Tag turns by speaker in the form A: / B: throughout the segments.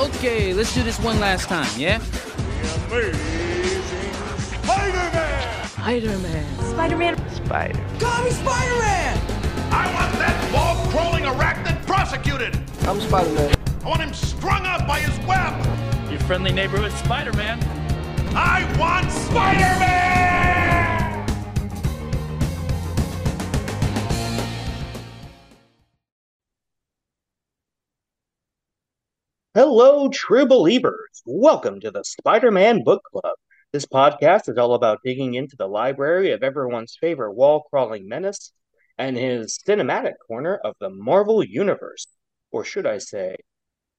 A: Okay, let's do this one last time, yeah?
B: The Amazing Spider-Man!
A: Spider-Man.
C: Spider-Man.
D: Spider.
A: Call me Spider-Man!
E: I want that wall-crawling arachnid prosecuted!
D: I'm Spider-Man.
E: I want him strung up by his web!
F: Your friendly neighborhood Spider-Man.
E: I want Spider-Man!
G: Hello, true believers. Welcome to the Spider Man Book Club. This podcast is all about digging into the library of everyone's favorite wall crawling menace and his cinematic corner of the Marvel Universe. Or should I say,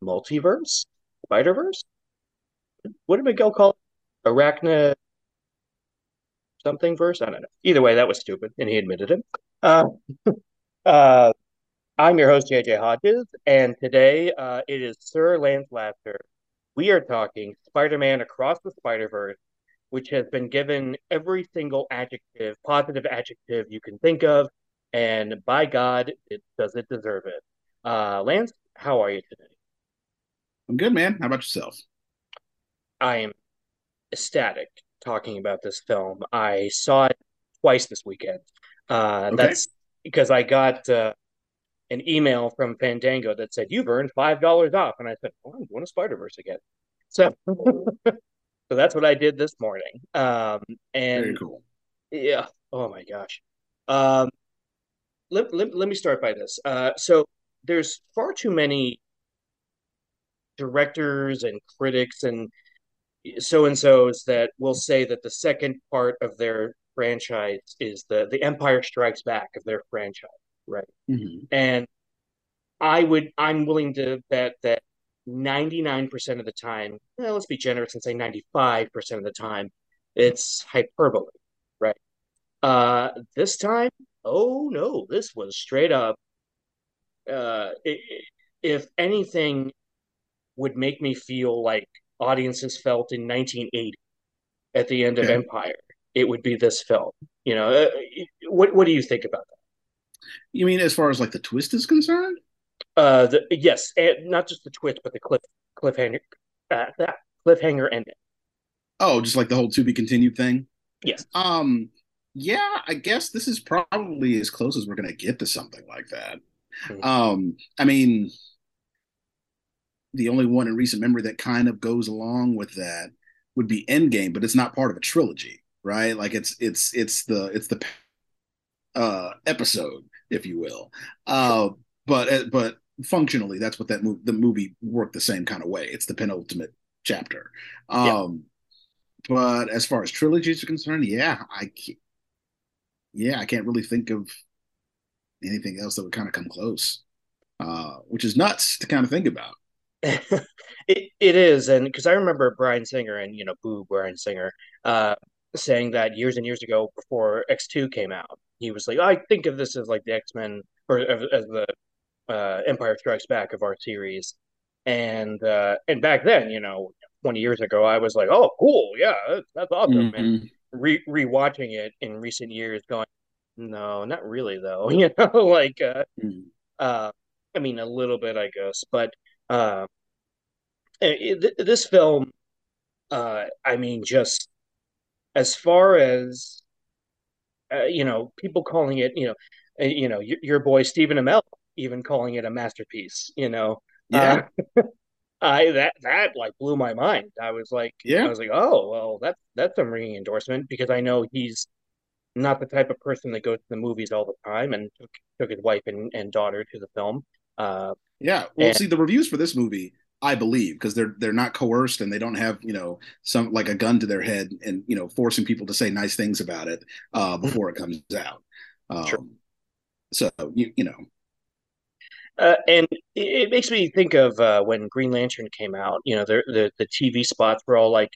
G: multiverse? Spider Verse? What did Miguel call it? Arachna something verse? I don't know. Either way, that was stupid, and he admitted it. Uh, uh, I'm your host, JJ Hodges, and today uh, it is Sir Lance Laster. We are talking Spider Man Across the Spider Verse, which has been given every single adjective, positive adjective you can think of, and by God, it does it deserve it. Uh, Lance, how are you today?
H: I'm good, man. How about yourself?
G: I am ecstatic talking about this film. I saw it twice this weekend. Uh,
H: Okay.
G: That's because I got uh, an email from Fandango that said you've earned five dollars off, and I said, "Oh, I'm going to Spider Verse again." So, so that's what I did this morning. Um,
H: Very
G: and
H: cool.
G: yeah, oh my gosh. Um, let, let, let me start by this. Uh, so there's far too many directors and critics and so and so's that will say that the second part of their franchise is the the Empire Strikes Back of their franchise, right?
H: hmm
G: And I would I'm willing to bet that 99% of the time, well, let's be generous and say 95% of the time, it's hyperbole, right? Uh, this time, oh no, this was straight up. Uh, i i- if anything would make me feel like audiences felt in 1980 at the end of. Empire, it would be this film. You know, uh, what what do you think about
H: You mean as far as like the twist is concerned?
G: Uh, the yes, and not just the twist, but the cliff cliffhanger, uh, that cliffhanger ending.
H: Oh, just like the whole to be continued thing.
G: Yes.
H: Um, yeah, I guess this is probably as close as we're gonna get to something like that.
G: Mhm.
H: Um, I mean, the only one in recent memory that kind of goes along with that would be Endgame, but it's not part of a trilogy, right? Like it's it's it's the it's the uh episode, if you will. Uh, but uh, but functionally, that's what that movie the movie worked the same kind of way. It's the penultimate chapter.
G: Yeah.
H: Um, but as far as trilogies are concerned, yeah, I yeah, I can't really think of anything else that would kind of come close. Uh, which is nuts to kind of think about.
G: It it is, and because I remember Bryan Singer and you know, boo Bryan Singer, uh, saying that years and years ago before X two came out, he was like, I think of this as like the X Men or as the uh, Empire Strikes Back of our series, and uh, and back then, you know, twenty years ago, I was like, oh, cool, yeah, that's, that's awesome, and
H: Mhm.
G: re rewatching it in recent years, going, no, not really though, you know, like uh,
H: Mhm.
G: uh, I mean, a little bit, I guess, but. Uh, it, th- this film, uh, I mean, just as far as uh, you know, people calling it, you know, uh, you know, your, your boy Stephen Amell even calling it a masterpiece. You know,
H: Yeah,
G: uh, I that that like blew my mind. I was like,
H: yeah, I
G: was like, oh well, that's that's a ringing endorsement because I know he's not the type of person that goes to the movies all the time and took, took his wife and, and daughter to the film. Uh,
H: yeah. Well,
G: and
H: see, the reviews for this movie, I believe, because they're they're not coerced and they don't have you know some like a gun to their head and you know forcing people to say nice things about it uh, before it comes out.
G: Sure.
H: Um, so you you know,
G: Uh, and it, makes me think of uh, when Green Lantern came out. You know, the, the the TV spots were all like,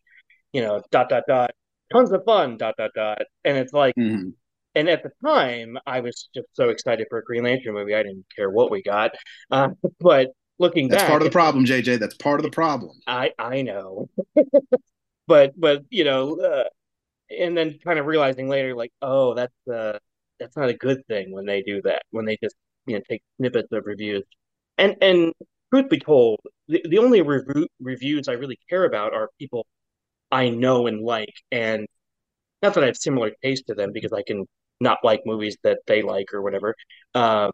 G: you know, dot dot dot, tons of fun, dot dot dot, and it's like,
H: mhm.
G: and at the time, I was just so excited for a Green Lantern movie, I didn't care what we got. Uh, but looking
H: that's
G: back,
H: part of the problem, JJ. That's part of the problem.
G: I I know, but but you know, uh, and then kind of realizing later, like, oh, that's uh, that's not a good thing when they do that, when they just you know take snippets of reviews, and and truth be told, the, the only review, reviews I really care about are people I know and like, and not that I have similar taste to them because I can not like movies that they like or whatever. Uh,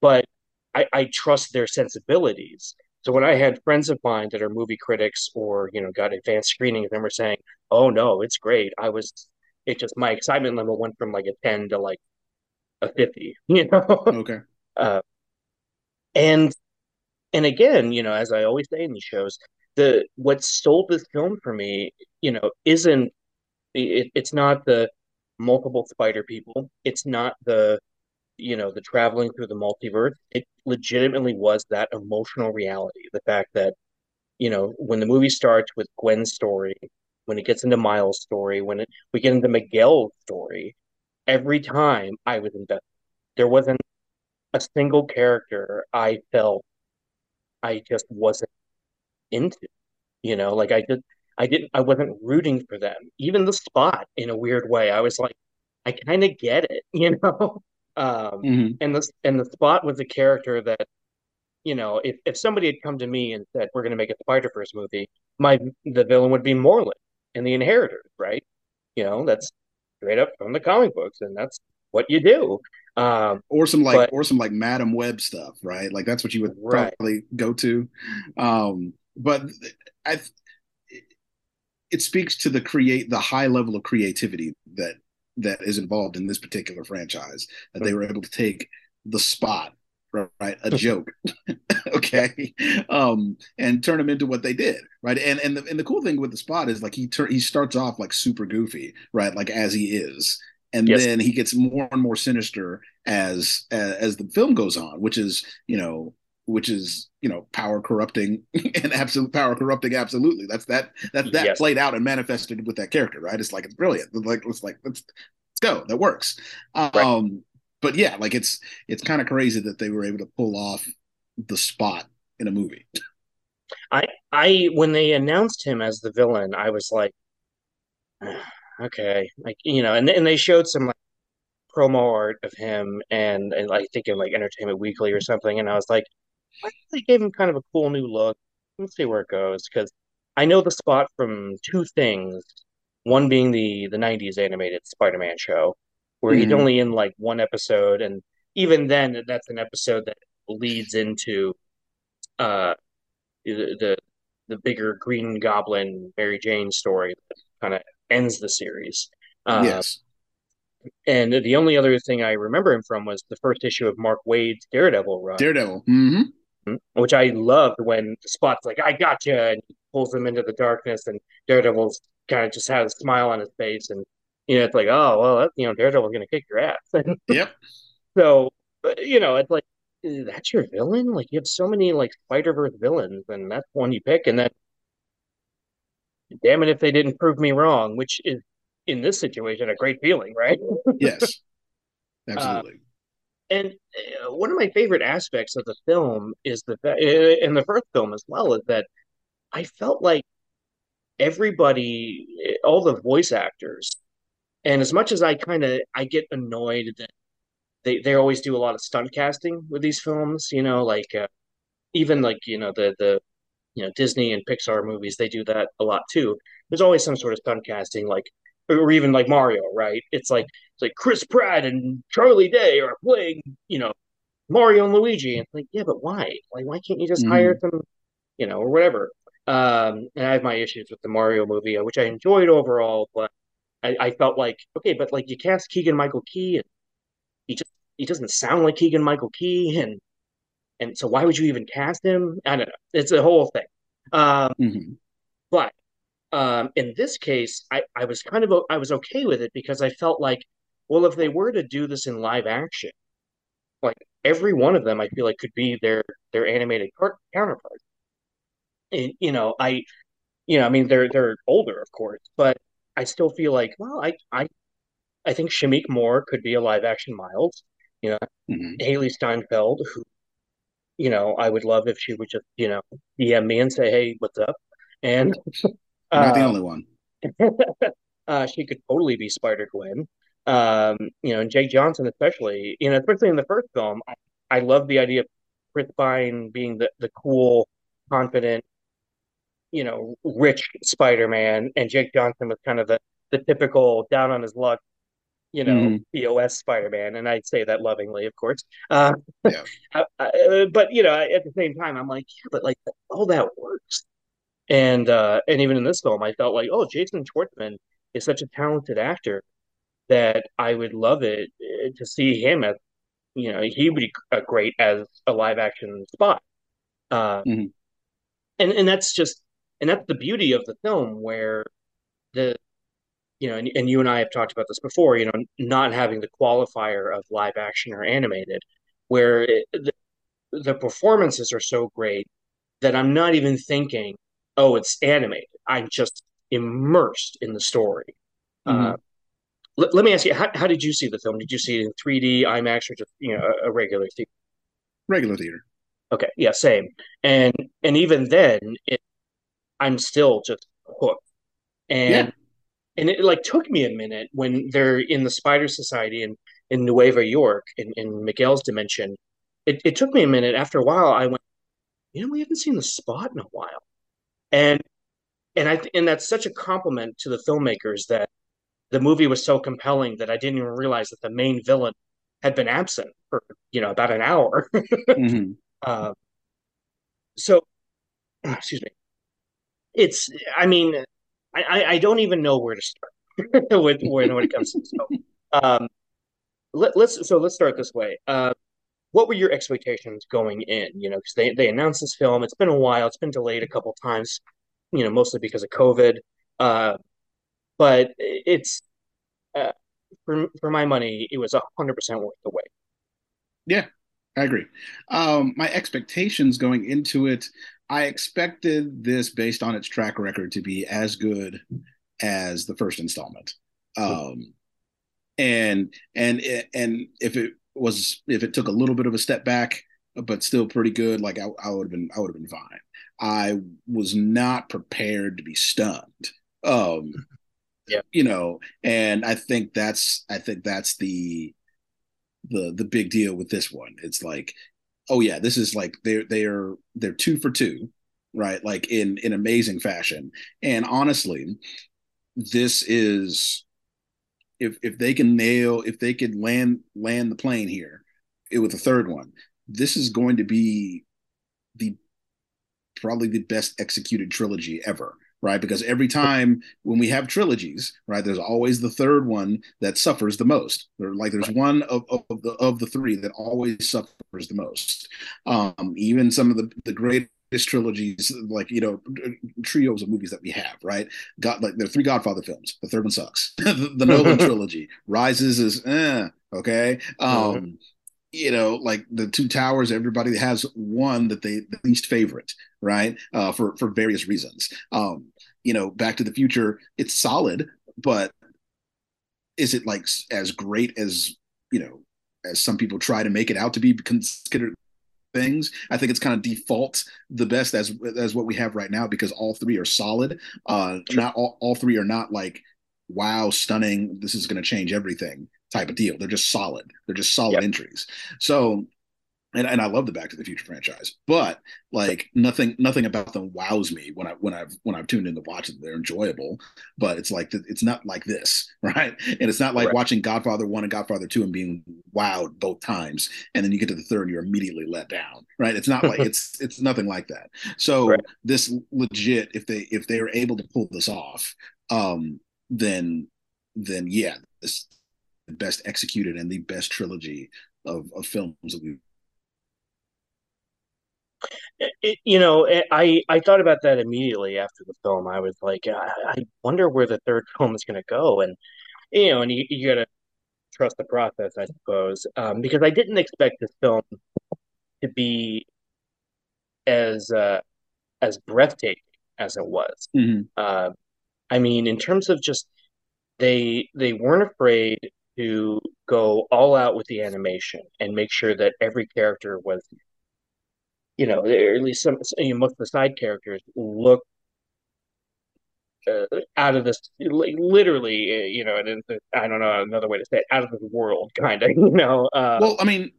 G: but I, I trust their sensibilities. So when I had friends of mine that are movie critics or you know got advanced screenings and were saying, "Oh no, it's great," I was it just my excitement level went from like a ten to like a fifty, you know.
H: Okay.
G: Uh, and and again, you know, as I always say in these shows, the what sold this film for me, you know, isn't it, it's not the multiple spider people. It's not the you know the traveling through the multiverse. It legitimately was that emotional reality. The fact that you know when the movie starts with Gwen's story, when it gets into Miles' story, when it, we get into Miguel's story, every time I was invested. There wasn't a single character I felt I just wasn't into. You know, like I did I didn't I wasn't rooting for them. Even the spot in a weird way. I was like, I kind of get it, you know? Um
H: hmm
G: and the and the spot was a character that, you know, if, if somebody had come to me and said, We're gonna make a Spider-Verse movie, my the villain would be Morlun and the Inheritors, right? You know, that's straight up from the comic books, and that's what you do. Um,
H: Or some like
G: but
H: or some like Madame Web stuff, right? Like that's what you would
G: right,
H: probably go to. Um, but I it speaks to the create the high level of creativity that that is involved in this particular franchise that they were able to take the spot right? A joke. Okay. Um and turn them into what they did right? And and the, and the cool thing with the spot is like he tur- he starts off like super goofy right? Like as he is. And
G: yes,
H: then he gets more and more sinister as as, as the film goes on which is you know which is you know power corrupting and absolute power corrupting absolutely. That's that that that
G: yes,
H: played out and manifested with that character right? It's like it's brilliant. Like it's like let's let's go. That works.
G: Right.
H: um but yeah like it's it's kind of crazy that they were able to pull off the spot in a movie.
G: I I when they announced him as the villain, I was like, okay, like you know, and and they showed some like promo art of him and and I think in like Entertainment Weekly or something, and I was like, they gave him kind of a cool new look. Let's see where it goes because I know the spot from two things. One being the the '90s animated Spider-Man show, where he'd
H: hmm
G: only in like one episode, and even then, that's an episode that leads into uh the the, the bigger Green Goblin Mary Jane story that kind of ends the series. Uh,
H: yes
G: and the only other thing I remember him from was the first issue of Mark Waid's Daredevil run,
H: daredevil hmm
G: which I loved when Spot's like, I got you," and pulls him into the darkness, and Daredevil's kind of just has a smile on his face, and you know, it's like, oh, well, that, you know, Daredevil's gonna kick your ass.
H: Yep
G: so, you know, it's like, that's your villain? Like, you have so many, like, Spider-Verse villains, and that's one you pick, and then damn it if they didn't prove me wrong, which is in this situation a great feeling, right?
H: yes
G: Uh,
H: absolutely
G: and uh, one of my favorite aspects of the film is the fa- uh, in the first film as well is that I felt like everybody, uh, all the voice actors, and as much as I kind of I get annoyed that they they always do a lot of stunt casting with these films, you know, like uh, even like you know the the you know Disney and Pixar movies they do that a lot too. There's always some sort of stunt casting, like or even like Mario, right? It's like it's like Chris Pratt and Charlie Day are playing, you know, Mario and Luigi. And like, yeah, but why? Like, why can't you just hire
H: hmm
G: some, you know, or whatever? Um, and I have my issues with the Mario movie, uh, which I enjoyed overall, but I, I felt like, okay, but like you cast Keegan Michael Key, and he just he doesn't sound like Keegan Michael Key, and and so why would you even cast him? I don't know. It's a whole thing. Um,
H: hmm
G: but um, in this case, I, I was kind of I was okay with it because I felt like, well, if they were to do this in live action, like every one of them, I feel like could be their their animated counterpart. And, you know, I you know, I mean, they're they're older, of course, but I still feel like, well, I I I think Shameik Moore could be a live action Miles. You know,
H: hmm
G: Hailee Steinfeld, who you know, I would love if she would just you know DM me and say, hey, what's up? And
H: you're not the
G: um,
H: only one
G: uh, she could totally be Spider Gwen. Um, you know, and Jake Johnson especially, you know, especially in the first film, I, I love the idea of Chris Pine being the the cool, confident, you know, rich Spider-Man, and Jake Johnson was kind of the the typical down on his luck, you know,
H: Mhm.
G: POS Spider-Man, and I say that lovingly, of course. Uh,
H: Yeah.
G: I- I- but you know, at the same time, I'm like, yeah, but like all that works. And uh, and even in this film, I felt like, oh, Jason Schwartzman is such a talented actor that I would love it uh, to see him as, you know, he would be great as a live action Spot. Uh,
H: Mhm.
G: and and that's just and that's the beauty of the film where the you know, and, and you and I have talked about this before, you know, not having the qualifier of live action or animated, where it, the, the performances are so great that I'm not even thinking, oh, it's animated. I'm just immersed in the story. Uh,
H: Mhm.
G: let, let me ask you, how, how did you see the film? Did you see it in 3D, IMAX, or just, you know, a, a regular theater?
H: Regular theater.
G: Okay, yeah, same. And and even then, it, I'm still just hooked. And
H: Yeah.
G: and it like took me a minute when they're in the Spider Society in in Nueva York in, in Miguel's dimension. It it took me a minute. After a while, I went, you know, we haven't seen the Spot in a while, and and I and that's such a compliment to the filmmakers that the movie was so compelling that I didn't even realize that the main villain had been absent for you know about an hour.
H: Mhm.
G: Uh, so, excuse me. It's, I mean, I, I, I don't even know where to start with when, when it comes to this film. Um, let, let's so let's start this way. Uh, what were your expectations going in? You know, because they they announced this film. It's been a while. It's been delayed a couple times. You know, mostly because of COVID. Uh, but it's uh, for for my money, it was a hundred percent worth the wait.
H: Yeah, I agree. Um, my expectations going into it, I expected this based on its track record to be as good as the first installment. Um, and and and if it was if it took a little bit of a step back, but still pretty good, like I, I would have been I would have been fine. I was not prepared to be stunned. Um,
G: Yeah.
H: you know, and I think that's I think that's the the the big deal with this one. It's like, oh yeah, this is like they're they're they're two for two, right? Like in in amazing fashion. And honestly, this is if if they can nail if they could land land the plane here it, with the third one, this is going to be the probably the best executed trilogy ever right? Because every time when we have trilogies, right, there's always the third one that suffers the most. Like there's one of, of the of the three that always suffers the most. Um, even some of the the greatest trilogies, like you know, trios of movies that we have, right? Got like there are three Godfather films. The third one sucks. the, the Nolan trilogy, Rises is eh, okay. Um, you know, like the Two Towers, everybody has one that they the least favorite, right? Uh, for for various reasons. Um, you know, Back to the Future, it's solid, but is it like as great as you know as some people try to make it out to be considered things. I think it's kind of default the best as as what we have right now because all three are solid. Uh, not all, all three are not like wow, stunning. This is going to change everything type of deal. They're just solid. They're just solid
G: Yep.
H: entries. So. And, and I love the Back to the Future franchise, but like nothing nothing about them wows me when I when I've when I've tuned in to watch them. They're enjoyable, but it's like it's not like this, right? And it's not like
G: Right.
H: watching Godfather one and Godfather two and being wowed both times, and then you get to the third and you're immediately let down, right? It's not like it's it's nothing like that. So
G: Right.
H: this legit, if they if they are able to pull this off, um, then then yeah, this the best executed and the best trilogy of of films that we
G: It, you know, it- I I thought about that immediately after the film. I was like, I, I wonder where the third film is going to go, and you know, and you, you got to trust the process, I suppose, um, because I didn't expect this film to be as uh, as breathtaking as it was.
H: Mhm.
G: Uh, I mean, in terms of just they they weren't afraid to go all out with the animation and make sure that every character was, you know, or at least some you know, most of the side characters look uh, out of this, like, literally, uh, you know, and I don't know another way to say it, out of this world, kind of, you know. Uh,
H: Well, I mean,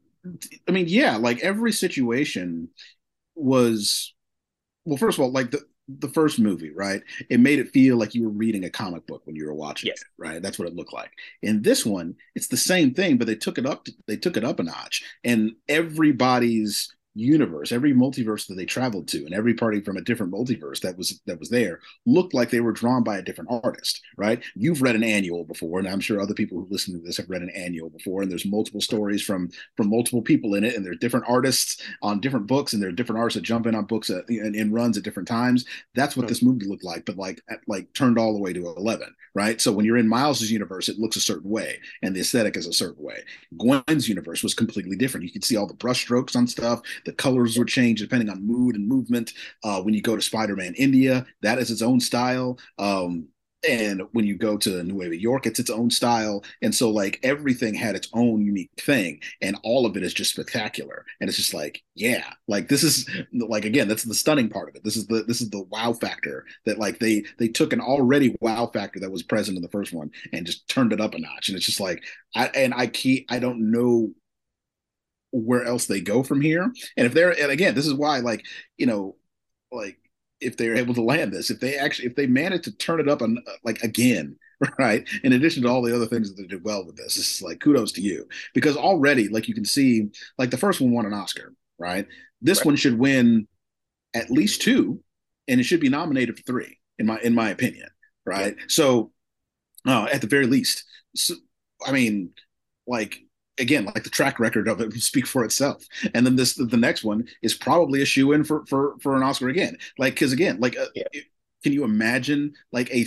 H: I mean, yeah, like every situation was well, first of all, like the the first movie, right? It made it feel like you were reading a comic book when you were watching
G: Yes.
H: it, right? That's what it looked like. In this one, it's the same thing, but they took it up. They took it up a notch, and everybody's universe, every multiverse that they traveled to, and every party from a different multiverse that was that was there looked like they were drawn by a different artist, right? You've read an annual before, and I'm sure other people who listen to this have read an annual before, and there's multiple stories from from multiple people in it, and there's different artists on different books, and there are different artists that jump in on books at, in, in runs at different times. That's what this movie looked like, but like at, like turned all the way to eleven, right? So when you're in Miles's universe, it looks a certain way, and the aesthetic is a certain way. Gwen's universe was completely different. You could see all the brushstrokes on stuff. The colors would change depending on mood and movement. Uh, when you go to Spider-Man India, that is its own style. Um, and when you go to New York, it's its own style. And so like everything had its own unique thing, and all of it is just spectacular. And it's just like, yeah, like this is like again, that's the stunning part of it. This is the this is the wow factor that like they they took an already wow factor that was present in the first one and just turned it up a notch. And it's just like I and I keep I don't know where else they go from here. And if they're and again, this is why like, you know, like if they're able to land this, if they actually if they manage to turn it up and like again, right? In addition to all the other things that they did well with this, it's like kudos to you. Because already, like you can see, like the first one won an Oscar, right? This
G: Right.
H: one should win at least two, and it should be nominated for three, in my in my opinion, right? So uh, at the very least. So, I mean, like again, like the track record of it would speak for itself. And then this, the next one is probably a shoe in for for for an Oscar again. Like because again, like uh,
G: Yeah.
H: can you imagine like a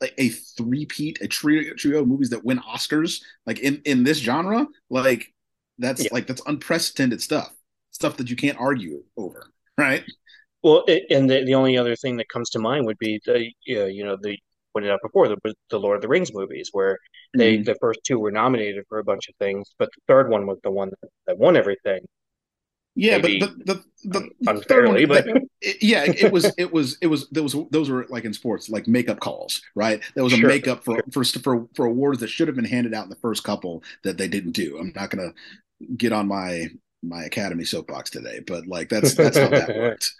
H: like a three-peat, a trio trio of movies that win Oscars like in in this genre? Like that's
G: Yeah.
H: like that's unprecedented stuff, stuff that you can't argue over, right?
G: Well, and the, the only other thing that comes to mind would be the you know the pointed out before the the Lord of the Rings movies where they
H: Mhm.
G: the first two were nominated for a bunch of things, but the third one was the one that, that won everything.
H: Yeah,
G: maybe
H: but the the, the third one,
G: but
H: it, yeah, it, it was it was it was those those were like in sports like makeup calls, right? There was a
G: Sure,
H: makeup for for for for awards that should have been handed out in the first couple that they didn't do. I'm not gonna get on my my academy soapbox today, but like that's that's how that worked.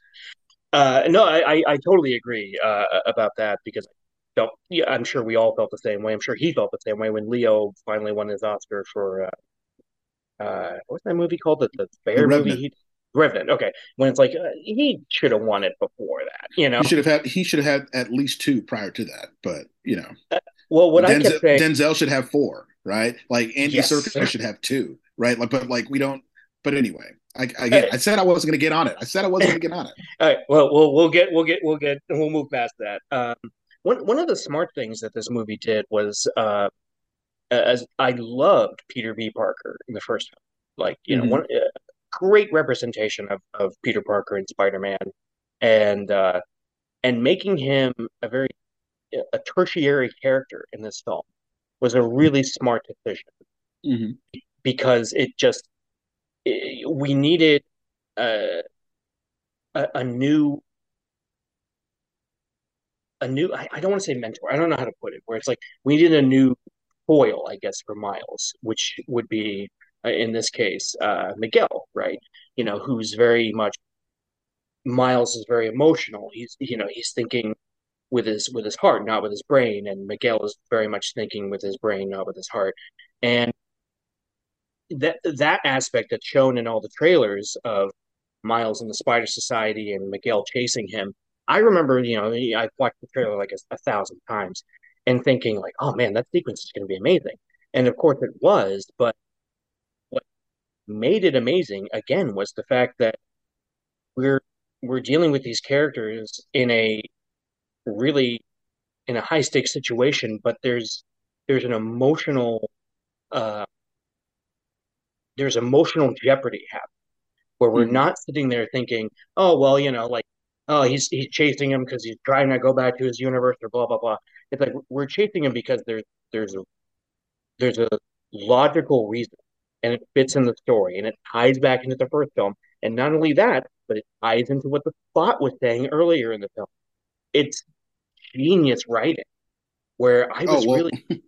G: Uh, no, I, I, I totally agree uh, about that because I don't, yeah, I'm sure we all felt the same way. I'm sure he felt the same way when Leo finally won his Oscar for uh, uh, what's that movie called? The, the bear movie?
H: Revenant.
G: He, Revenant. Okay, when it's like uh, he should have won it before that, you know.
H: He should have had he should have had at least two prior to that, but you know,
G: Well, what I
H: Denzel,
G: kept saying,
H: Denzel should have four, right? Like Andy
G: Yes.
H: Serkis should have two, right? Like, but like we don't. But anyway, I again, I said I wasn't going to get on it. I said I wasn't going to get on it.
G: All right. Well, we'll we'll get we'll get we'll get we'll move past that. Um, one one of the smart things that this movie did was uh, as I loved Peter B. Parker in the first film. Like you
H: Mhm.
G: know, one uh, great representation of of Peter Parker and Spider Man, and uh, and making him a very a tertiary character in this film was a really smart decision
H: Mhm.
G: because it just it, we needed a, a a new a new I, I don't want to say mentor I don't know how to put it where it's like we needed a new foil I guess for Miles which would be uh, in this case uh Miguel right you know who's very much Miles is very emotional he's you know he's thinking with his with his heart not with his brain and Miguel is very much thinking with his brain not with his heart and that that aspect that's shown in all the trailers of Miles and the Spider Society and Miguel chasing him. I remember, you know, I watched the trailer like a, a thousand times and thinking like, oh man, that sequence is going to be amazing. And of course it was, but what made it amazing again was the fact that we're we're dealing with these characters in a really in a high stakes situation, but there's there's an emotional uh there's emotional jeopardy happening where we're
H: Mhm.
G: not sitting there thinking, oh well, you know, like oh he's he's chasing him because he's trying to go back to his universe or blah blah blah. It's like we're chasing him because there's there's a there's a logical reason and it fits in the story and it ties back into the first film. And not only that, but it ties into what the spot was saying earlier in the film. It's genius writing where I
H: Oh
G: was
H: well,
G: really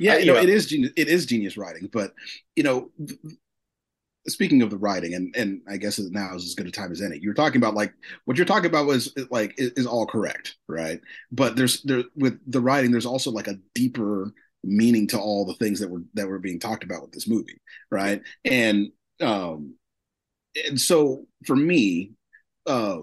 H: yeah,
G: Uh,
H: you know,
G: know-
H: it is genius. It is genius writing, but you know, speaking of the writing, and and I guess now is as good a time as any. You're talking about like what you're talking about was like is, is all correct, right? But there's there with the writing, there's also like a deeper meaning to all the things that were that were being talked about with this movie, right? And um, and so for me, uh,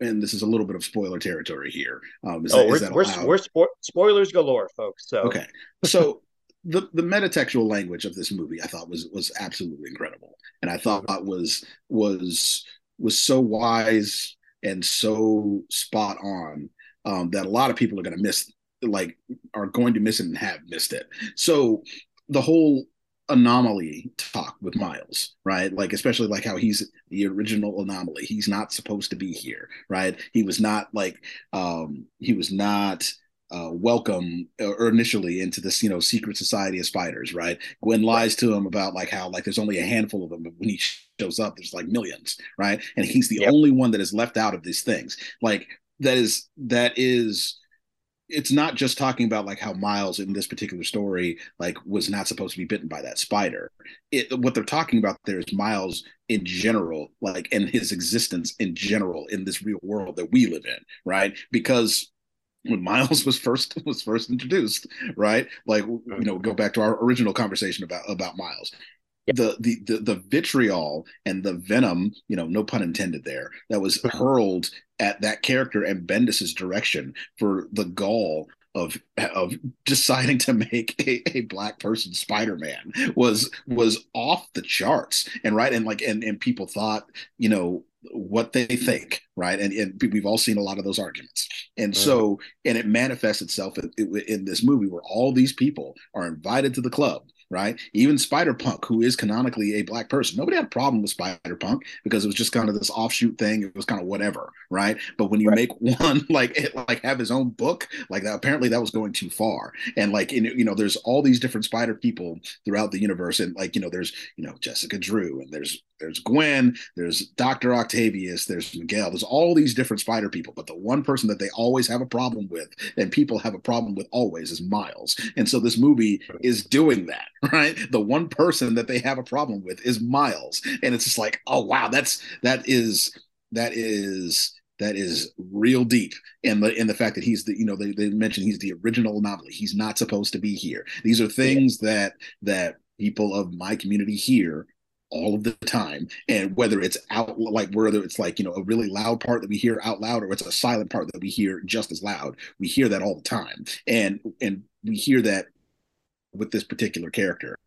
H: and this is a little bit of spoiler territory here. Um, is
G: oh,
H: that,
G: we're
H: is that
G: we're, we're spo- spoilers galore, folks. So
H: Okay. So the the metatextual language of this movie I thought was was absolutely incredible. And I thought was was was so wise and so spot on um, that a lot of people are going to miss like are going to miss it and have missed it. So the whole anomaly talk with Miles, right? Like especially like how he's the original anomaly. He's not supposed to be here, right? He was not like um he was not uh, welcome or initially into this, you know, secret society of spiders, right? Gwen lies to him about like how like there's only a handful of them, but when he shows up, there's like millions, right? And he's the
G: Yep.
H: only one that is left out of these things. Like that is that is it's not just talking about like how Miles in this particular story like was not supposed to be bitten by that spider. It what they're talking about there is Miles in general, like and his existence in general in this real world that we live in, right? Because when Miles was first was first introduced, right? Like you know, go back to our original conversation about about Miles. The, the the the vitriol and the venom, you know, no pun intended there, that was hurled at that character and Bendis's direction for the gall of of deciding to make a, a black person Spider-Man was hmm. was off the charts. And right and like and and people thought, you know, what they think, right? And, and we've all seen a lot of those arguments. And mm-hmm. so, and it manifests itself in, in this movie where all these people are invited to the club, right? Even Spider Punk, who is canonically a black person, nobody had a problem with Spider Punk because it was just kind of this offshoot thing. It was kind of whatever, right? But when you
G: Right.
H: make one like it, like have his own book, like that, apparently that was going too far. And like in, you know, there's all these different Spider people throughout the universe, and like you know, there's you know Jessica Drew, and there's there's Gwen, there's Doctor Octavius, there's Miguel, there's all these different Spider people, but the one person that they always have a problem with, and people have a problem with always, is Miles. And so this movie is doing that, right? The one person that they have a problem with is Miles, and it's just like, oh wow, that's that is that is that is real deep. In the in the fact that he's the you know they, they mentioned he's the original anomaly. He's not supposed to be here. These are things that that people of my community hear all of the time. And whether it's out like whether it's like you know a really loud part that we hear out loud or it's a silent part that we hear just as loud we hear that all the time. And and we hear that with this particular character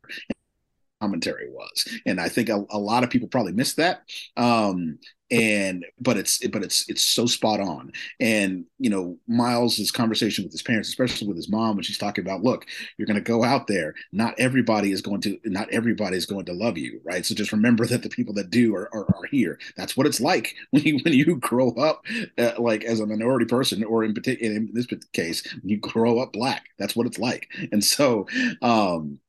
H: commentary was. And i think a, a lot of people probably missed that. Um and but it's but it's it's so spot on. And you know miles's conversation with his parents especially with his mom when she's talking about look you're going to go out there. Not everybody is going to not everybody is going to love you right? So just remember that the people that do are, are, are here. That's what it's like when you when you grow up uh, like as a minority person or in particular in this case you grow up black. That's what it's like. And so um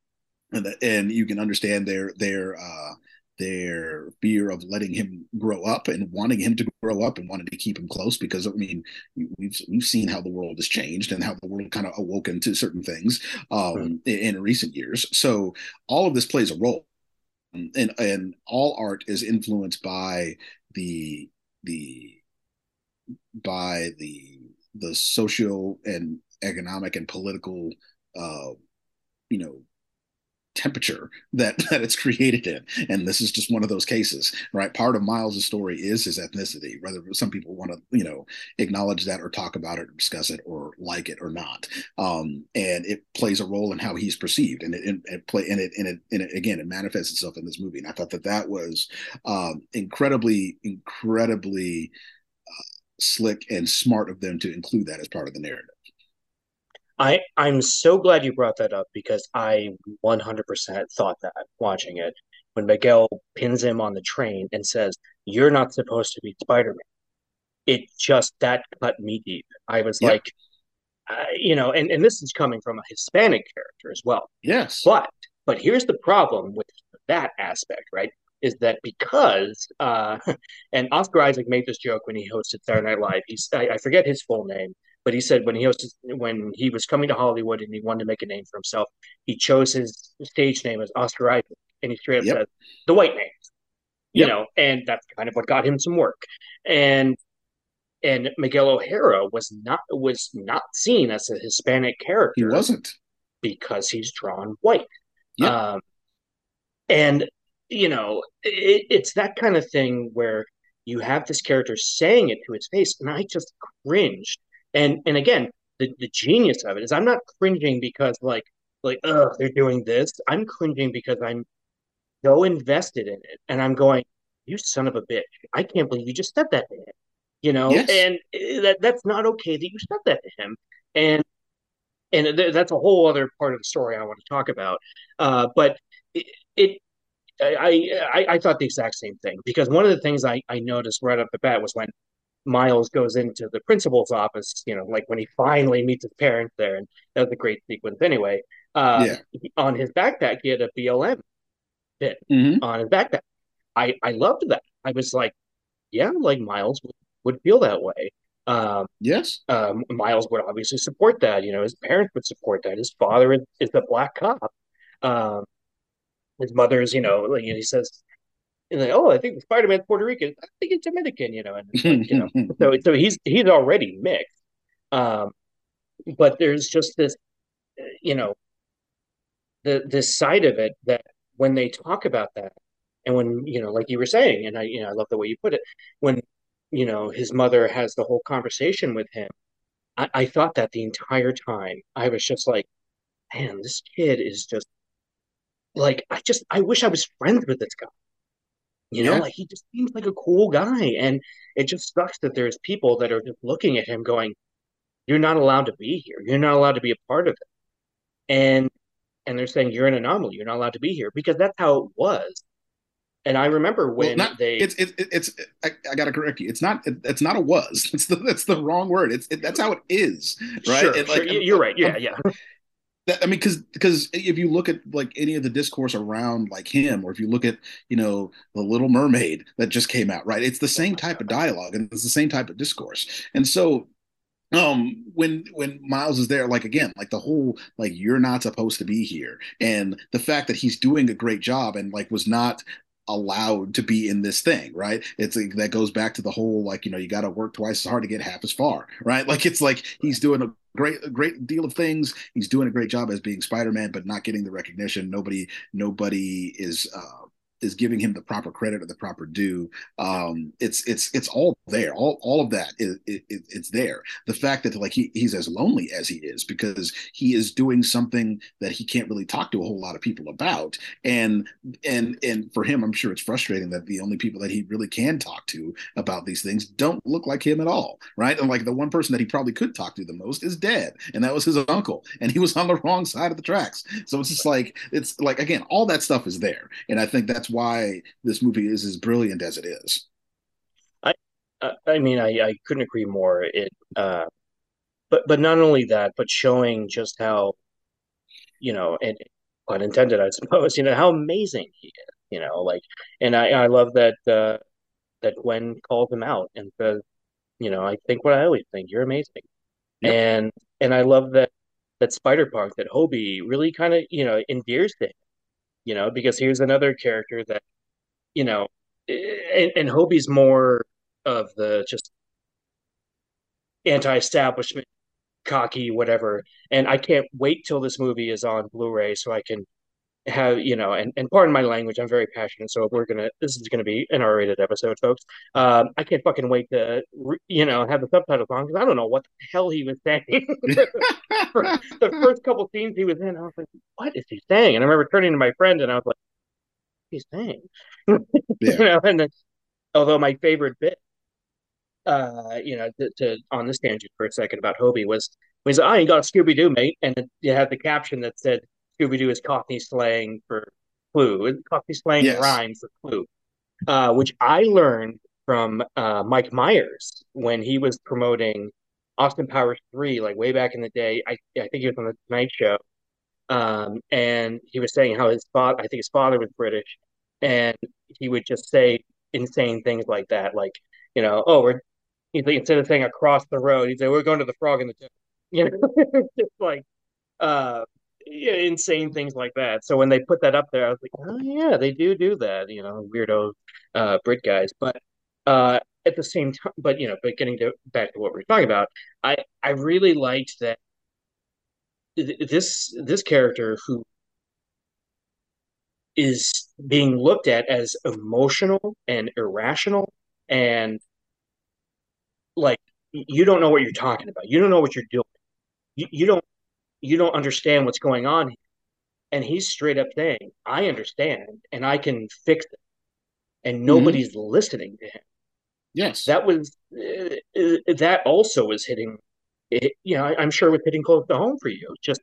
H: and, and you can understand their their uh their fear of letting him grow up and wanting him to grow up and wanting to keep him close because I mean we've we've seen how the world has changed and how the world kind of awoken to certain things um,
G: Right.
H: in, in recent years. So all of this plays a role, and and all art is influenced by the the by the the social and economic and political uh, you know temperature that that it's created in. And this is just one of those cases right? Part of miles's story is his ethnicity whether some people want to you know acknowledge that or talk about it or discuss it or like it or not. Um and it plays a role in how he's perceived. And it, it play and it and it, and it again it manifests itself in this movie. And i thought that that was um incredibly incredibly uh, slick and smart of them to include that as part of the narrative
G: I I'm so glad you brought that up because I 100% thought that watching it when Miguel pins him on the train and says, "You're not supposed to be Spider-Man." It just that cut me deep. I was
H: Yep.
G: like, uh, you know, and and this is coming from a Hispanic character as well.
H: yes
G: But but here's the problem with that aspect, right? Is that because uh and Oscar Isaac made this joke when he hosted Saturday Night Live. He's I, I forget his full name, but he said when he hosted when he was coming to Hollywood and he wanted to make a name for himself, he chose his stage name as Oscar Isaac, and he straight up
H: Yep.
G: said the white name. you
H: Yep.
G: know, and that's kind of what got him some work. And and Miguel O'Hara was not was not seen as a Hispanic character
H: He wasn't.
G: because he's drawn white.
H: Yep.
G: Um, and you know, it, it's that kind of thing where you have this character saying it to his face, and I just cringed. And and again, the, the genius of it is I'm not cringing because like like ugh they're doing this. I'm cringing because I'm so invested in it, and I'm going, you son of a bitch! I can't believe you just said that to him. You know,
H: Yes.
G: and uh, that that's not okay that you said that to him. And and th- that's a whole other part of the story I want to talk about. Uh, but it, it I, I I thought the exact same thing because one of the things I, I noticed right off the bat was when Miles goes into the principal's office, you know, like when he finally meets his parents there, and that was a great sequence anyway. Uh,
H: Yeah.
G: On his backpack, he had a BLM
H: hmm
G: on his backpack. I I loved that. I was like, yeah, like Miles would, would feel that way. Um,
H: Yes.
G: um, Miles would obviously support that. You know, his parents would support that. His father is, is a black cop. Um, his mother's, you know, like he says, he's like, oh, I think Spider-Man's Puerto Rican. I think it's Dominican, you know, and like, you know, so so he's he's already mixed. Um, but there's just this, you know, the this side of it that when they talk about that, and when you know, like you were saying, and I, you know, I love the way you put it, when you know his mother has the whole conversation with him I, I thought that the entire time. I was just like, man, this kid is just like I just I wish I was friends with this guy. You know,
H: Yeah.
G: like he just seems like a cool guy. And it just sucks that there's people that are just looking at him going, You're not allowed to be here. You're not allowed to be a part of it. And and they're saying you're an anomaly, you're not allowed to be here because that's how it was. And I remember
H: Well,
G: when
H: not
G: they
H: it's it, it- it's I, I gotta correct you. It's not it, it's not a was. It's the that's the wrong word. It's it, that's how it is, right?
G: Sure,
H: like,
G: you- you're right. Yeah,
H: um,
G: yeah.
H: That, I mean, because because if you look at like any of the discourse around like him, or if you look at you know the Little Mermaid that just came out, right? It's the same type of dialogue and it's the same type of discourse. And so um when when miles is there like again like the whole like you're not supposed to be here and the fact that he's doing a great job and like was not allowed to be in this thing right it's like, that goes back to the whole like you know you got to work twice as hard to get half as far right like it's like he's doing a great great deal of things. He's doing a great job as being spider-man but not getting the recognition. Nobody nobody is uh is giving him the proper credit or the proper due um it's it's it's all there. All all of that is it, it, it's there. The fact that like he, he's as lonely as he is because he is doing something that he can't really talk to a whole lot of people about. And and and for him i'm sure it's frustrating that the only people that he really can talk to about these things don't look like him at all right? And like the one person that he probably could talk to the most is dead and that was his uncle and he was on the wrong side of the tracks. So it's just like it's like again all that stuff is there. And i think that's why this movie is as brilliant as it is
G: I I mean, I, I couldn't agree more. It, uh, but but not only that, but showing just how, you know, and pun intended, I suppose, you know, how amazing he is. You know, like, and I I love that uh, that Gwen calls him out and says, you know, I think what I always think, you're amazing.
H: Yep.
G: And and I love that that Spider Punk that Hobie really kind of you know endears to him. You know, because here's another character that you know, eh, and, and Hobie's more of the just anti-establishment, cocky, whatever. And I can't wait till this movie is on Blu-ray so I can have, you know, and, and pardon my language, I'm very passionate, so we're gonna this is gonna be an R-rated episode, folks. Um, I can't fucking wait to, re- you know, have the subtitles on because I don't know what the hell he was saying. The first couple scenes he was in, I was like, what is he saying? And I remember turning to my friend and I was like, he's saying, you
H: Yeah.
G: know, and then, although my favorite bit uh, you know, to, to on this tangent for a second about Hobie was was I ain't got a Scooby Doo mate, and you had the caption that said Scooby Doo is Cockney slang for clue, Cockney slang
H: Yes.
G: rhyme for clue, uh, which I learned from uh, Mike Myers when he was promoting Austin Powers three, like way back in the day. I I think he was on the Tonight Show, um, and he was saying how his father, I think his father was British, and he would just say insane things like that, like you know, oh, we're he's like, instead of saying across the road, he'd say we're going to the Frog in the Jungle. You know, just like uh, yeah, insane things like that. So when they put that up there, I was like, oh yeah, they do do that, you know, weirdo uh, Brit guys. But uh, at the same time, but you know, but getting to back to what we are talking about, I I really liked that this this character who is being looked at as emotional and irrational and like you don't know what you're talking about. You don't know what you're doing. You, you don't you don't understand what's going on. And he's straight up saying, I understand and I can fix it. And mm-hmm. nobody's mm-hmm. listening to him.
H: Yes.
G: That was, uh, that also was hitting, it, you know, I, am sure it was hitting close to home for you. Just,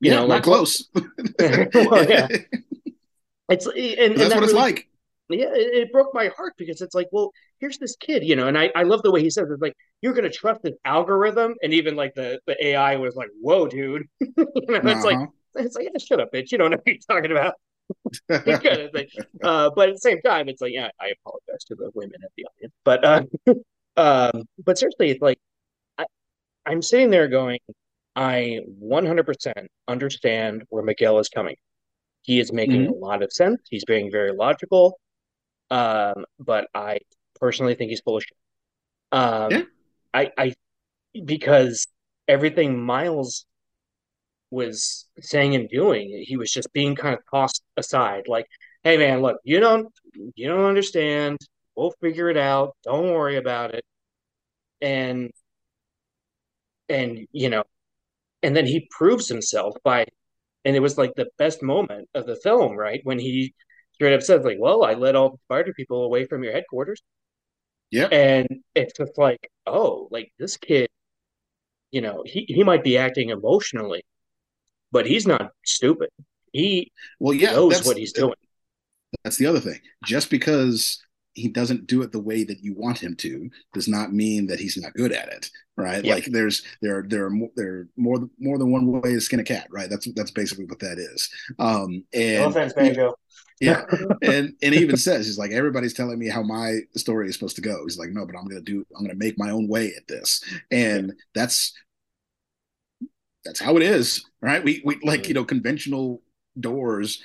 G: you
H: yeah,
G: know,
H: like close.
G: well, yeah. It's, and, and
H: that's
G: that
H: what it's like
G: yeah, it, it, broke my heart because it's like, well, here's this kid, you know, and I, I love the way he says it's like you're gonna trust this algorithm, and even like the the AI was like, whoa, dude, you know, uh-huh. it's like it's like yeah, shut up, bitch, you don't know what you're talking about. like, uh, but at the same time, it's like yeah, I apologize to the women at the audience, but uh, um, but seriously, it's like I, I'm sitting there going, I 100% understand where Miguel is coming. He is making mm-hmm. a lot of sense. He's being very logical. Um, but I personally think he's full of shit. Um, yeah. I, I, because everything Miles was saying and doing, he was just being kind of tossed aside. Like, hey man, look, you don't, you don't understand. We'll figure it out. Don't worry about it. And, and you know, and then he proves himself by, and it was like the best moment of the film, right? When he straight up says like, "Well, I led all the spider people away from your headquarters."
H: Yeah,
G: and it's just like, oh, like this kid, you know, he he might be acting emotionally, but he's not stupid. He
H: well, yeah,
G: knows what he's doing.
H: That's the other thing. Just because he doesn't do it the way that you want him to does not mean that he's not good at it right yep. like there's there there are more there are more more than one way to skin a cat right that's that's basically what that is um and
G: no offense banjo
H: yeah. And and he even says he's like everybody's telling me how my story is supposed to go. He's like no but i'm gonna do i'm gonna make my own way at this. And that's that's how it is right? We we like you know conventional doors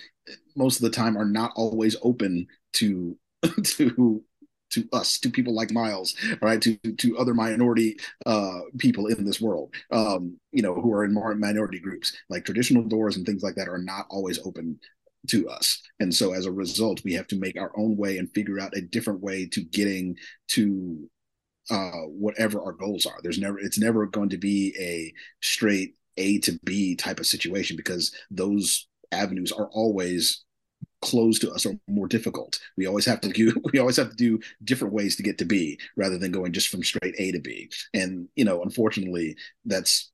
H: most of the time are not always open to to to us, to people like Miles, right, to to other minority uh, people in this world, um, you know, who are in minority groups. Like traditional doors and things like that are not always open to us, and so as a result, we have to make our own way and figure out a different way to getting to uh, whatever our goals are. There's never, it's never going to be a straight A to B type of situation because those avenues are always closed to us or more difficult. We always have to do we always have to do different ways to get to B rather than going just from straight A to B. And you know, unfortunately, that's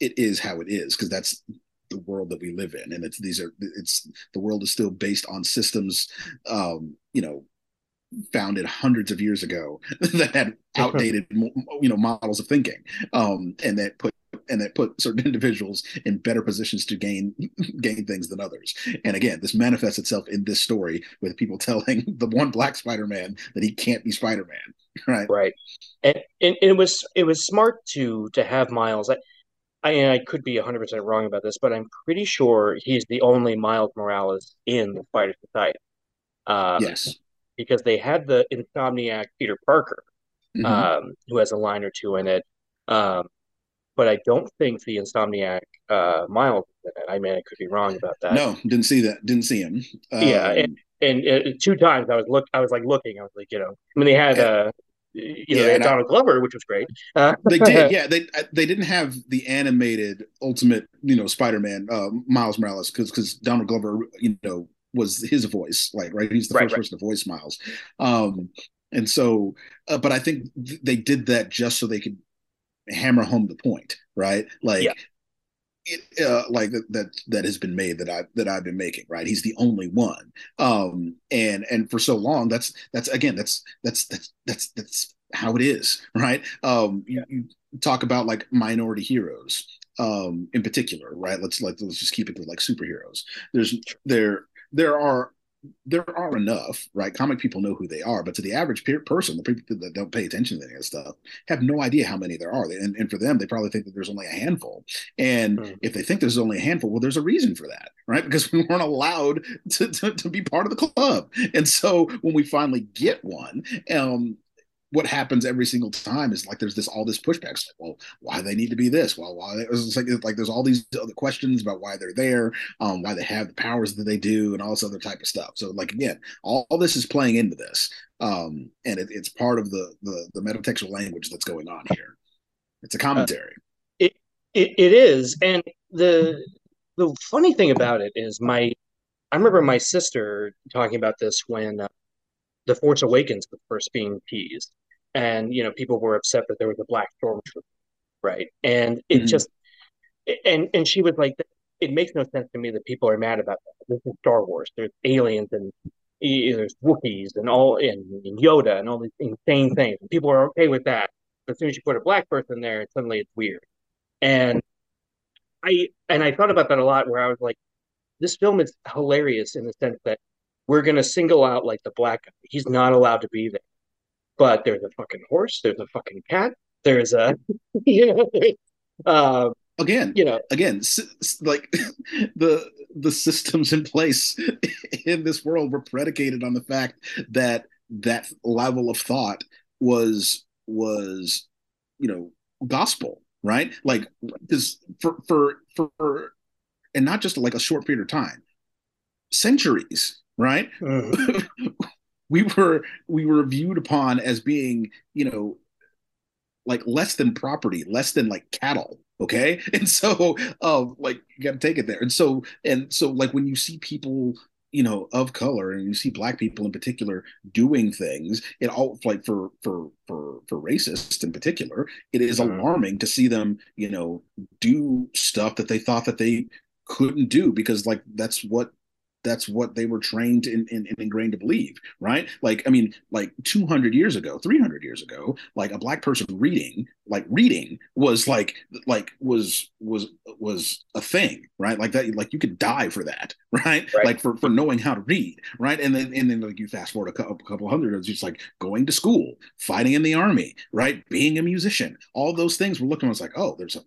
H: it is how it is because that's the world that we live in and it's these are it's the world is still based on systems um you know founded hundreds of years ago that had outdated you know models of thinking um and that put and that put certain individuals in better positions to gain gain things than others. And again, this manifests itself in this story with people telling the one black Spider-Man that he can't be Spider-Man. Right.
G: Right. And, and, and it was it was smart to to have Miles. I I, I could be 100 percent wrong about this, but I'm pretty sure he's the only Miles Morales in the Spider Society.
H: Um, yes.
G: Because they had the Insomniac Peter Parker, mm-hmm. um, who has a line or two in it. Um, but I don't think the Insomniac uh, Miles. I mean, I could be wrong about that.
H: No, didn't see that. Didn't see him.
G: Um, yeah, and, and, uh, two times I was look. I was like looking. I was like, you know, I mean, they had. Uh, you know, yeah, they had Donald I, Glover, which was great.
H: Uh, they did, yeah. They uh, they didn't have the animated Ultimate, you know, Spider-Man, uh, Miles Morales, because because Donald Glover, you know, was his voice, like right. He's the right, first right. person to voice Miles, um, and so, uh, but I think th- they did that just so they could hammer home the point, right? Like yeah. it, uh, like that, that that has been made that I that I've been making, right? He's the only one. Um and and for so long that's that's again that's that's that's that's that's how it is, right? Um you, you talk about like minority heroes um in particular, right? Let's like let's just keep it to like superheroes. There's there there are there are enough, right? Comic people know who they are, but to the average peer person, the people that don't pay attention to any of this stuff have no idea how many there are. And, and for them, they probably think that there's only a handful. And mm. if they think there's only a handful, well, there's a reason for that, right? Because we weren't allowed to, to, to be part of the club. And so when we finally get one, um, what happens every single time is like there's this all this pushback. It's like, well, why they need to be this? Well, why it's like it's like there's all these other questions about why they're there, um, why they have the powers that they do, and all this other type of stuff. So like again, all, all this is playing into this, um, and it, it's part of the, the the metatextual language that's going on here. It's a commentary. Uh,
G: it, it it is, and the the funny thing about it is my I remember my sister talking about this when. Uh, the Force Awakens was first being teased, and you know people were upset that there was a black stormtrooper, right? And it mm-hmm. just and and she was like, it makes no sense to me that people are mad about that. This is Star Wars. There's aliens and there's Wookiees and all and, and Yoda and all these insane things. And people are okay with that. But as soon as you put a black person there, suddenly it's weird. And I and I thought about that a lot where I was like, this film is hilarious in the sense that we're going to single out like the black guy. He's not allowed to be there. But there's a fucking horse. There's a fucking cat. There's a, you know, uh,
H: again, you know, again, like the the systems in place in this world were predicated on the fact that that level of thought was was you know gospel right like because for for for and not just like a short period of time centuries right? Mm-hmm. we were we were viewed upon as being, you know, like less than property, less than like cattle. Okay. And so uh like you gotta take it there. And so and so like when you see people you know of color and you see black people in particular doing things it all like for for for for racists in particular it is mm-hmm. alarming to see them you know do stuff that they thought that they couldn't do because like that's what that's what they were trained and, and, and, ingrained to believe right? Like i mean like 200 years ago 300 years ago like a black person reading like reading was like like was was was a thing right? Like that like you could die for that right, right. like for for knowing how to read right? And then and then like you fast forward a couple, a couple hundred it's just like going to school fighting in the army right? Being a musician all those things were looking at was like oh there's a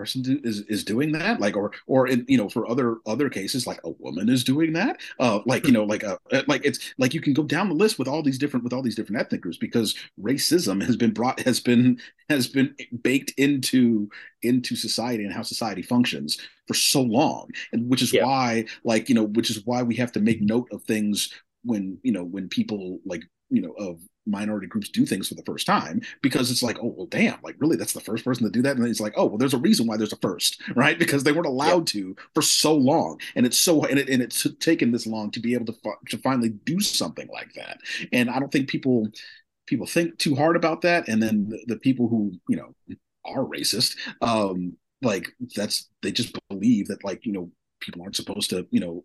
H: person do, is is doing that? Like or or in, you know for other other cases like a woman is doing that? Uh like you know like a uh, like it's like you can go down the list with all these different with all these different ethnic groups because racism has been brought has been has been baked into into society and how society functions for so long. And which is yeah. why like you know which is why we have to make note of things when you know when people like you know of minority groups do things for the first time because it's like, oh well, damn, like really, that's the first person to do that, and it's like, oh well, there's a reason why there's a first, right? Because they weren't allowed yeah. to for so long, and it's so and it and it's taken this long to be able to to finally do something like that, and I don't think people people think too hard about that, and then the, the people who you know are racist, um, like that's they just believe that like you know people aren't supposed to you know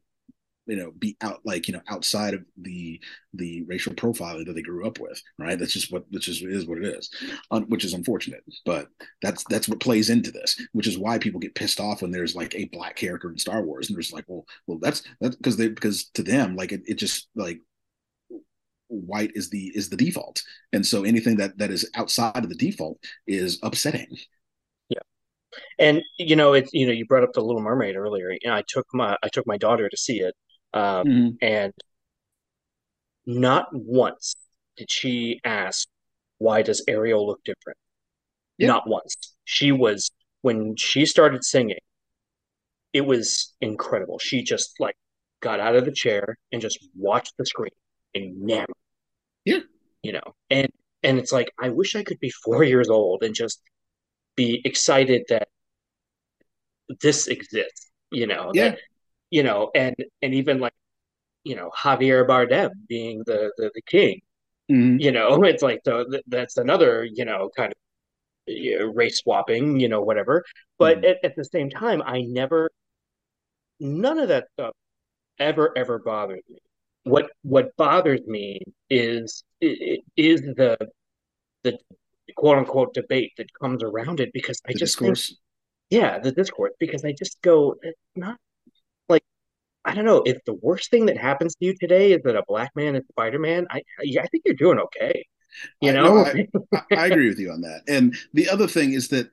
H: you know be out like you know outside of the the racial profiling that they grew up with right? That's just what which is is what it is um, which is unfortunate but that's that's what plays into this which is why people get pissed off when there's like a black character in star wars and there's like well well that's that's because they because to them like it, it just like white is the is the default and so anything that that is outside of the default is upsetting.
G: Yeah. And you know it's you know you brought up the little mermaid earlier you know i took my i took my daughter to see it um, mm-hmm. And not once did she ask, why does Ariel look different? Not once. She was, when she started singing, it was incredible. She just like got out of the chair and just watched the screen enamored.
H: Yeah.
G: You know, and, and it's like, I wish I could be four years old and just be excited that this exists, you know,
H: yeah.
G: that you know, and and even like, you know, Javier Bardem being the the, the king, mm-hmm. you know, it's like so th- that's another you know kind of you know, race swapping, you know, whatever. But mm-hmm. at, at the same time, I never, none of that stuff ever ever bothered me. What what bothers me is is the the quote unquote debate that comes around it because I the just discourse. Think, yeah, the discourse because I just go, it's not I don't know if the worst thing that happens to you today is that a black man is Spider Man. I I think you're doing okay. You
H: I,
G: know,
H: no, I, I agree with you on that. And the other thing is that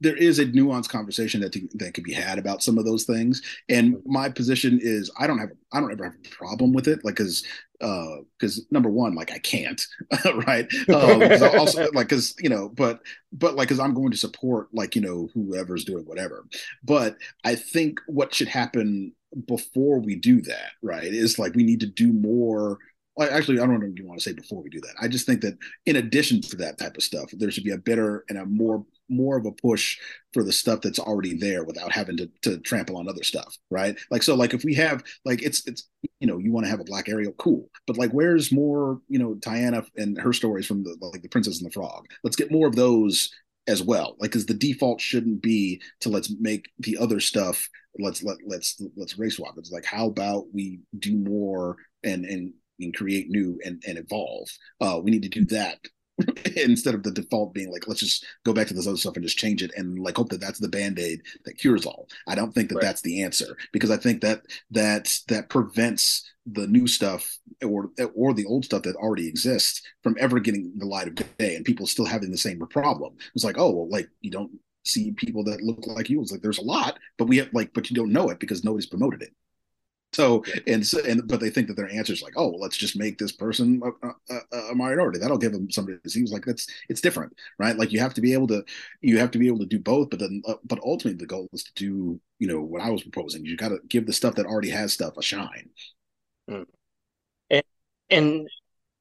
H: there is a nuanced conversation that that could be had about some of those things. And my position is I don't have I don't ever have a problem with it, like because uh because uh, number one, like I can't, right? Um, also like because you know, but but like because I'm going to support like you know whoever's doing whatever. But I think what should happen before we do that, right, is like we need to do more actually, I don't you want to say before we do that. I just think that in addition to that type of stuff, there should be a better and a more more of a push for the stuff that's already there without having to, to trample on other stuff right? Like so like if we have like it's it's you know you want to have a black ariel cool. But like where's more you know Tiana and her stories from the like the princess and the frog? Let's get more of those as well. Like because the default shouldn't be to let's make the other stuff let's let let's let's race swap. It's like how about we do more and and and create new and, and evolve. Uh, we need to do that instead of the default being like, let's just go back to this other stuff and just change it and like hope that that's the band aid that cures all. I don't think that right. that's the answer because I think that that that prevents the new stuff or or the old stuff that already exists from ever getting the light of day and people still having the same problem. It's like, oh, well, like you don't see people that look like you. It's like there's a lot, but we have like, but you don't know it because nobody's promoted it. So and so and but they think that their answer is like, oh, well, let's just make this person a, a, a, minority. That'll give them somebody that seems like that's it's different, right? Like you have to be able to you have to be able to do both, but then uh, but ultimately the goal is to do you know what I was proposing. You got to give the stuff that already has stuff a shine.
G: Hmm. And and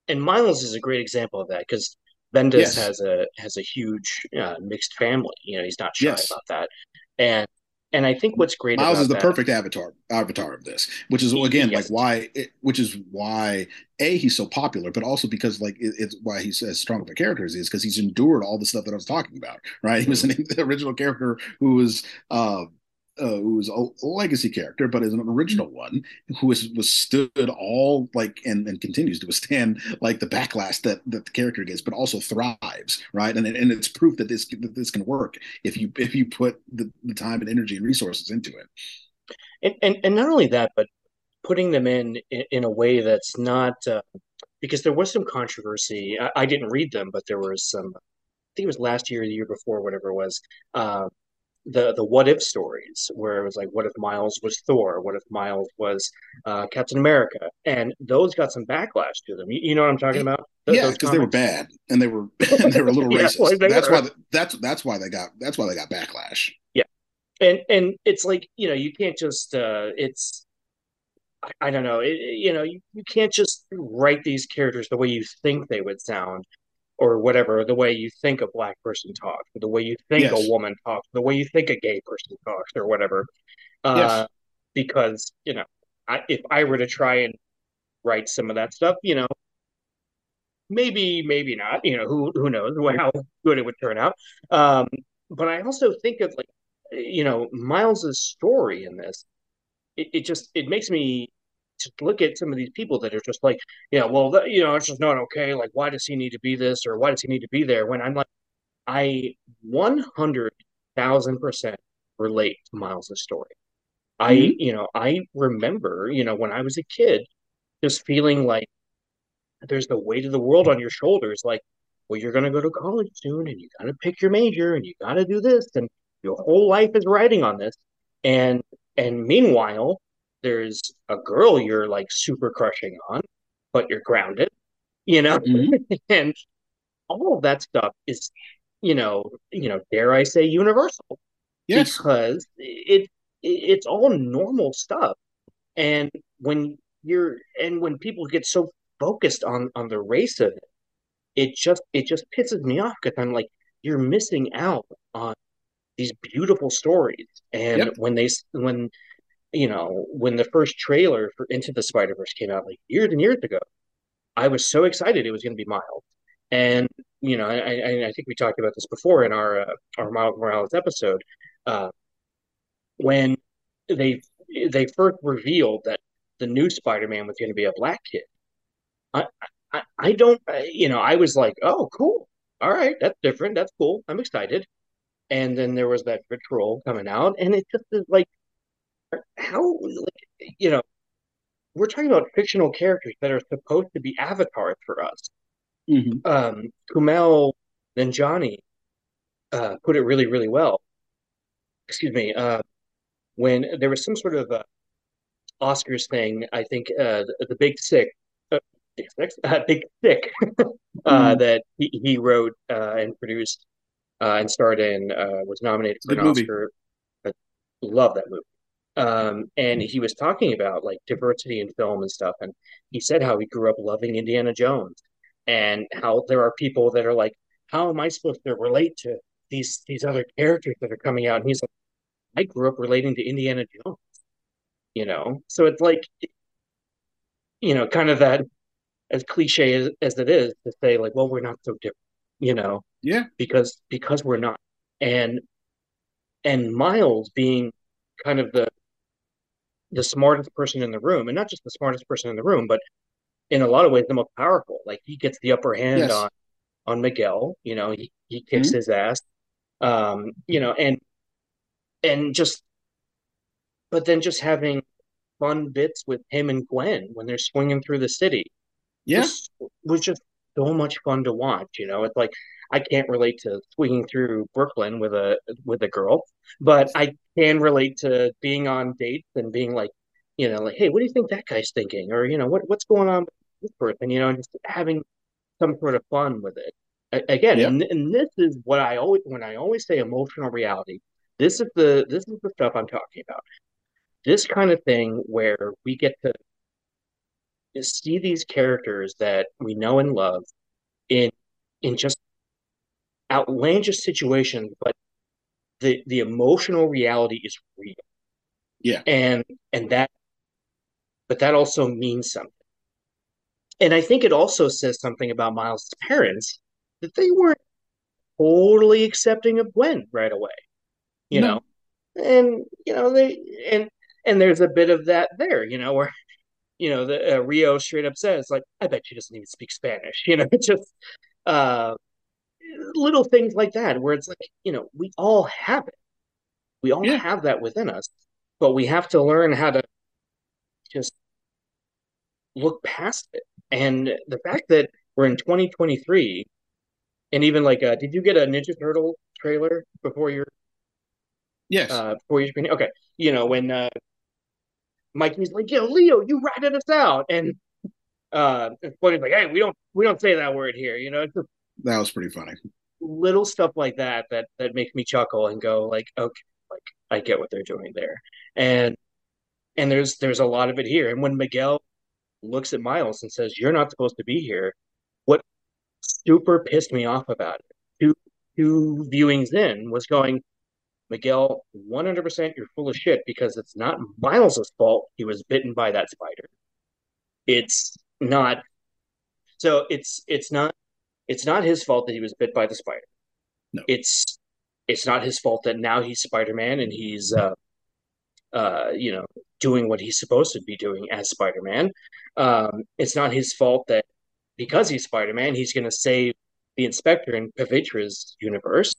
G: and Miles is a great example of that because Bendis yes. has a has a huge uh, mixed family. You know, he's not shy yes. about that, and and I think what's great about
H: Miles is the
G: that,
H: perfect avatar avatar of this, which is again yes. like why it, which is why a he's so popular, but also because like it, it's why he's as strong of a character as he is because he's endured all the stuff that I was talking about. Right, he was an the original character who was uh, uh, who was a legacy character, but is an original one who was was stood all like and, and continues to withstand like the backlash that that the character gets, but also thrives, right? And and it's proof that this that this can work if you if you put the, the time and energy and resources into it.
G: And and, and not only that, but putting them in in a way that's not uh, because there was some controversy. I, I, didn't read them, but there was some. I think it was last year, or the year before, whatever it was. Uh, the the what if stories where it was like what if miles was thor? What if miles was uh, captain america? And those got some backlash to them. You, you know what i'm talking about?
H: Yeah because they were bad and they were and they were a little yeah, racist. that's why the, that's that's why they got that's why they got backlash.
G: Yeah. And and it's like you know you can't just uh it's I, I don't know. It, you know you, you can't just write these characters the way you think they would sound or whatever, the way you think a black person talks, the way you think yes. a woman talks, the way you think a gay person talks, or whatever. Uh, yes. Because you know, I, if I were to try and write some of that stuff, you know, maybe, maybe not. You know, who who knows how good it would turn out. Um, but I also think of like, you know, Miles's story in this. It, it just it makes me to look at some of these people that are just like, yeah, well, that, you know, it's just not okay. Like, why does he need to be this or why does he need to be there? When I'm like, I 100,000% relate to Miles's story. Mm-hmm. I, you know, I remember, you know, when I was a kid, just feeling like there's the weight of the world on your shoulders. Like, well, you're going to go to college soon and you got to pick your major and you got to do this. And your whole life is riding on this. And, and meanwhile, there's a girl you're like super crushing on, but you're grounded, you know, mm-hmm. and all of that stuff is, you know, you know, dare I say, universal, yes, because it, it it's all normal stuff, and when you're and when people get so focused on on the race of it, it just it just pisses me off because I'm like, you're missing out on these beautiful stories, and yep. when they when you know, when the first trailer for Into the Spider Verse came out, like years and years ago, I was so excited it was going to be Miles. And you know, I, I, think we talked about this before in our uh, our Miles Morales episode. Uh, when they they first revealed that the new Spider-Man was going to be a black kid, I, I I don't you know I was like, oh, cool, all right, that's different, that's cool, I'm excited. And then there was that patrol coming out, and it just is like how like, you know we're talking about fictional characters that are supposed to be avatars for us.
H: Mhm.
G: Um, Kumail Nanjiani uh, put it really, really well. Excuse me. Uh, when there was some sort of uh, Oscars thing, I think uh, the, the Big Sick, uh, Big Sick, uh, Big Sick, uh,
H: Mhm.
G: that he, he wrote uh, and produced uh, and starred in, uh, was nominated for
H: Good
G: an
H: movie.
G: Oscar. I love that movie. Um, and he was talking about like diversity in film and stuff, and he said how he grew up loving Indiana Jones, and how there are people that are like, how am I supposed to relate to these these other characters that are coming out? And he's like, I grew up relating to Indiana Jones, you know. So it's like, you know, kind of that as cliche as, as it is to say like, well, we're not so different, you know,
H: Yeah.
G: because because we're not, and and Miles being kind of the the smartest person in the room, and not just the smartest person in the room, but in a lot of ways the most powerful. Like he gets the upper hand
H: Yes.
G: on on Miguel. You know, he he kicks
H: Mhm.
G: his ass. Um, you know, and and just, but then just having fun bits with him and Gwen when they're swinging through the city
H: Yeah.
G: was was just so much fun to watch. You know, it's like I can't relate to swinging through Brooklyn with a with a girl, but I can relate to being on dates and being like, you know, like, hey, what do you think that guy's thinking? Or you know, what what's going on with this person? You know, and just having some sort of fun with it. A- Again,
H: Yep.
G: and, and this is what I always when I always say emotional reality. This is the this is the stuff I'm talking about. This kind of thing where we get to see these characters that we know and love in in just outlandish situation, but the the emotional reality is real.
H: Yeah.
G: And and that but that also means something. And I think it also says something about Miles' parents that they weren't totally accepting of Gwen right away. You
H: No.
G: know? And you know, they and and there's a bit of that there, you know, where you know, the uh, Rio straight up says like, I bet she doesn't even speak Spanish, you know, just uh little things like that where it's like, you know, we all have it. We all
H: Yeah.
G: have that within us, but we have to learn how to just look past it. And the fact that we're in 2023, and even like, uh, did you get a Ninja Turtle trailer before your
H: Yes.
G: uh before your screening? Okay, you know when uh Mikey's like, "Yo, Leo, you ratted us out," and uh, Splinter's like, "Hey, we don't we don't say that word here," you know. It's just
H: that was pretty funny.
G: little stuff like that that that make me chuckle and go like, "Okay, like I get what they're doing there," and and there's there's a lot of it here. And when Miguel looks at Miles and says, "You're not supposed to be here," what super pissed me off about it, two two viewings in, was going, Miguel, 100% you're full of shit because it's not Miles' fault he was bitten by that spider. It's not so it's it's not it's not his fault that he was bit by the spider.
H: No.
G: It's it's not his fault that now he's Spider-Man and he's uh uh you know doing what he's supposed to be doing as Spider-Man. Um it's not his fault that because he's Spider-Man, he's going to save the inspector in Pavitra's universe,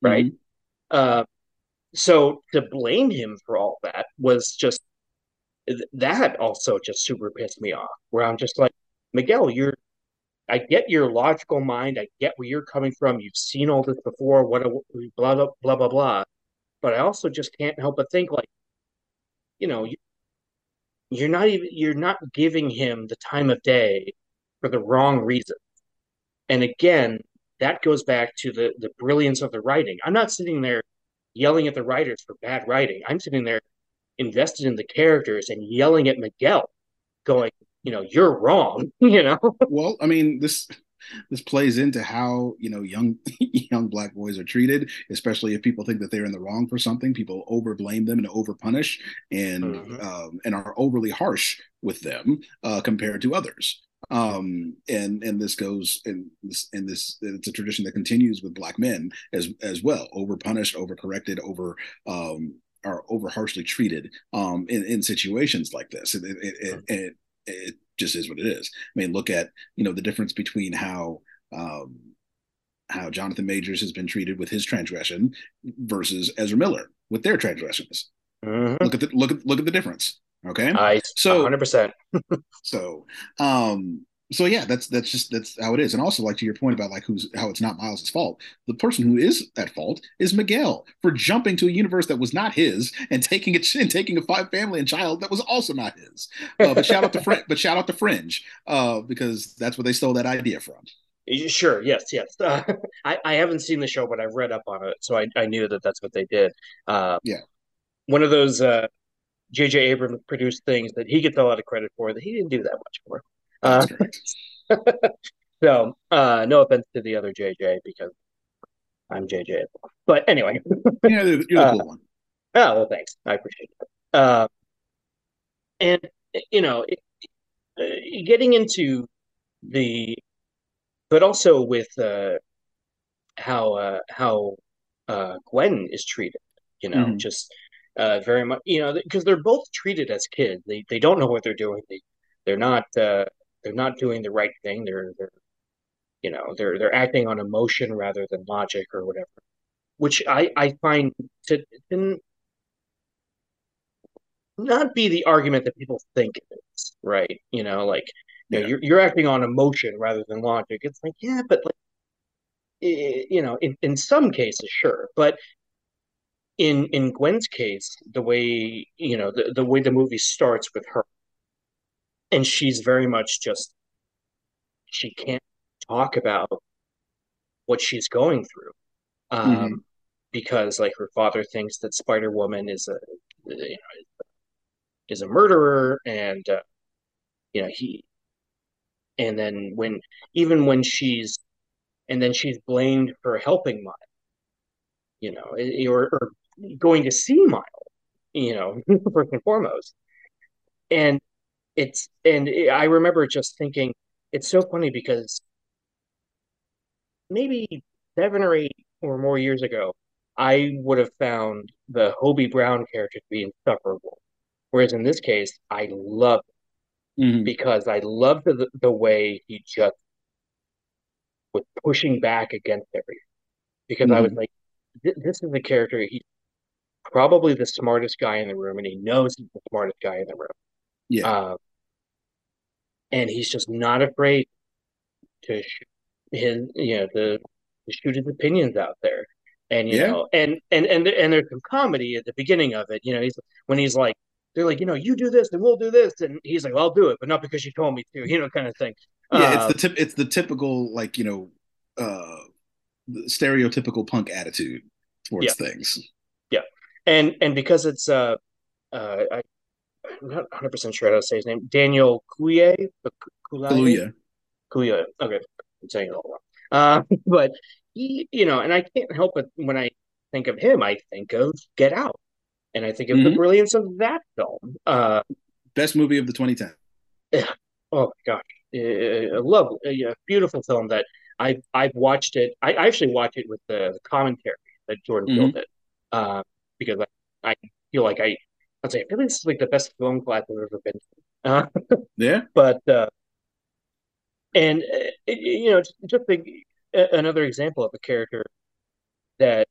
G: right?
H: Mhm.
G: Uh, so to blame him for all that was just that also just super pissed me off. Where I'm just like, Miguel, you're I get your logical mind, I get where you're coming from. You've seen all this before, what a blah blah blah blah blah. But I also just can't help but think like, you know, you, you're not even you're not giving him the time of day for the wrong reason. And again, that goes back to the the brilliance of the writing. I'm not sitting there yelling at the writers for bad writing. I'm sitting there invested in the characters and yelling at Miguel, going, you know, you're wrong, you know?
H: Well, I mean, this this plays into how you know young young black boys are treated, especially if people think that they're in the wrong for something. People over blame them and over punish, and
G: Mhm.
H: um, and are overly harsh with them uh, compared to others. Um, and and this goes and this and this it's a tradition that continues with black men as as well. Over punished, over corrected, over um, are over harshly treated um, in in situations like this. It it, it, it, just is what it is. I mean, look at you know the difference between how um, how Jonathan Majors has been treated with his transgression versus Ezra Miller with their transgressions.
G: Mhm.
H: Look at the look at look at the difference. Okay.
G: I
H: So-
G: 100%.
H: So, um, so yeah, that's that's just that's how it is. And also, like to your point about like who's how it's not Miles's fault. The person who is at fault is Miguel for jumping to a universe that was not his and taking it and taking a five family and child that was also not his. Uh, but shout out to Fringe, but shout out to Fringe uh, because that's where they stole that idea from.
G: Sure. Yes. Yes. Uh, I I haven't seen the show, but I've read up on it, so I I knew that that's what they did. Uh,
H: Yeah.
G: One of those uh, J.J. Abrams produced things that he gets a lot of credit for that he didn't do that much for. Uh, so uh, no offense to the other J.J. because I'm J.J. But anyway.
H: Yeah, you're the
G: Uh,
H: cool one.
G: Oh, well, thanks. I appreciate it. Uh, and you know, it, uh, getting into the, but also with uh, how uh, how uh, Gwen is treated. You know,
H: Mhm.
G: just uh, very much. You know, because they're both treated as kids. They they don't know what they're doing. They they're not uh, they're not doing the right thing. They're they're you know they're they're acting on emotion rather than logic or whatever. Which I I find to, to not be the argument that people think it is, right? You know, like you know, you're you're acting on emotion rather than logic. It's like, yeah, but like you know, in, in some cases, sure, but in in Gwen's case, the way you know the, the way the movie starts with her, and she's very much just she can't talk about what she's going through, um,
H: Mhm.
G: because like her father thinks that Spider Woman is a you know is a murderer, and uh, you know he, and then when even when she's and then she's blamed for helping Miles, you know, eh, or, or going to see Miles, you know, first and foremost. And it's and I remember just thinking it's so funny because maybe seven or eight or more years ago, I would have found the Hobie Brown character to be insufferable. Whereas in this case, I love it
H: Mhm.
G: because I love the the way he just was pushing back against everything. Because I was
H: Mhm.
G: like, this is a character, he's probably the smartest guy in the room, and he knows he's the smartest guy in the room.
H: Yeah.
G: Uh, and he's just not afraid to sh his, you know, to, to shoot his opinions out there. And you
H: Yeah.
G: know, and and and and there's some comedy at the beginning of it. You know, he's when he's like, they're like, you know, you do this and we'll do this, and he's like, well, I'll do it, but not because you told me to, you know, kind of thing.
H: Yeah,
G: Uh,
H: it's the tip. It's the typical like you know, uh, stereotypical punk attitude towards
G: Yeah.
H: things.
G: Yeah, and and because it's uh uh I, I'm not 100 percent sure how to say his name, Daniel Coulier,
H: Hallelujah.
G: Coulier. Okay, I'm saying it all wrong. Uh, but he, you know, and I can't help but when I think of him, I think of Get Out, and I think of the
H: Mhm.
G: brilliance of that film. Uh,
H: Best movie of the 2010.
G: oh my gosh, a lovely, a beautiful film that I I've watched it. I, I actually watched it with the, the commentary that Jordan Peele
H: Mhm.
G: did, uh, because I, I feel like I I'd say I feel like this is like the best film class I've ever been to. Uh,
H: Yeah.
G: but uh, and uh, it- you know just, just like another example of a character that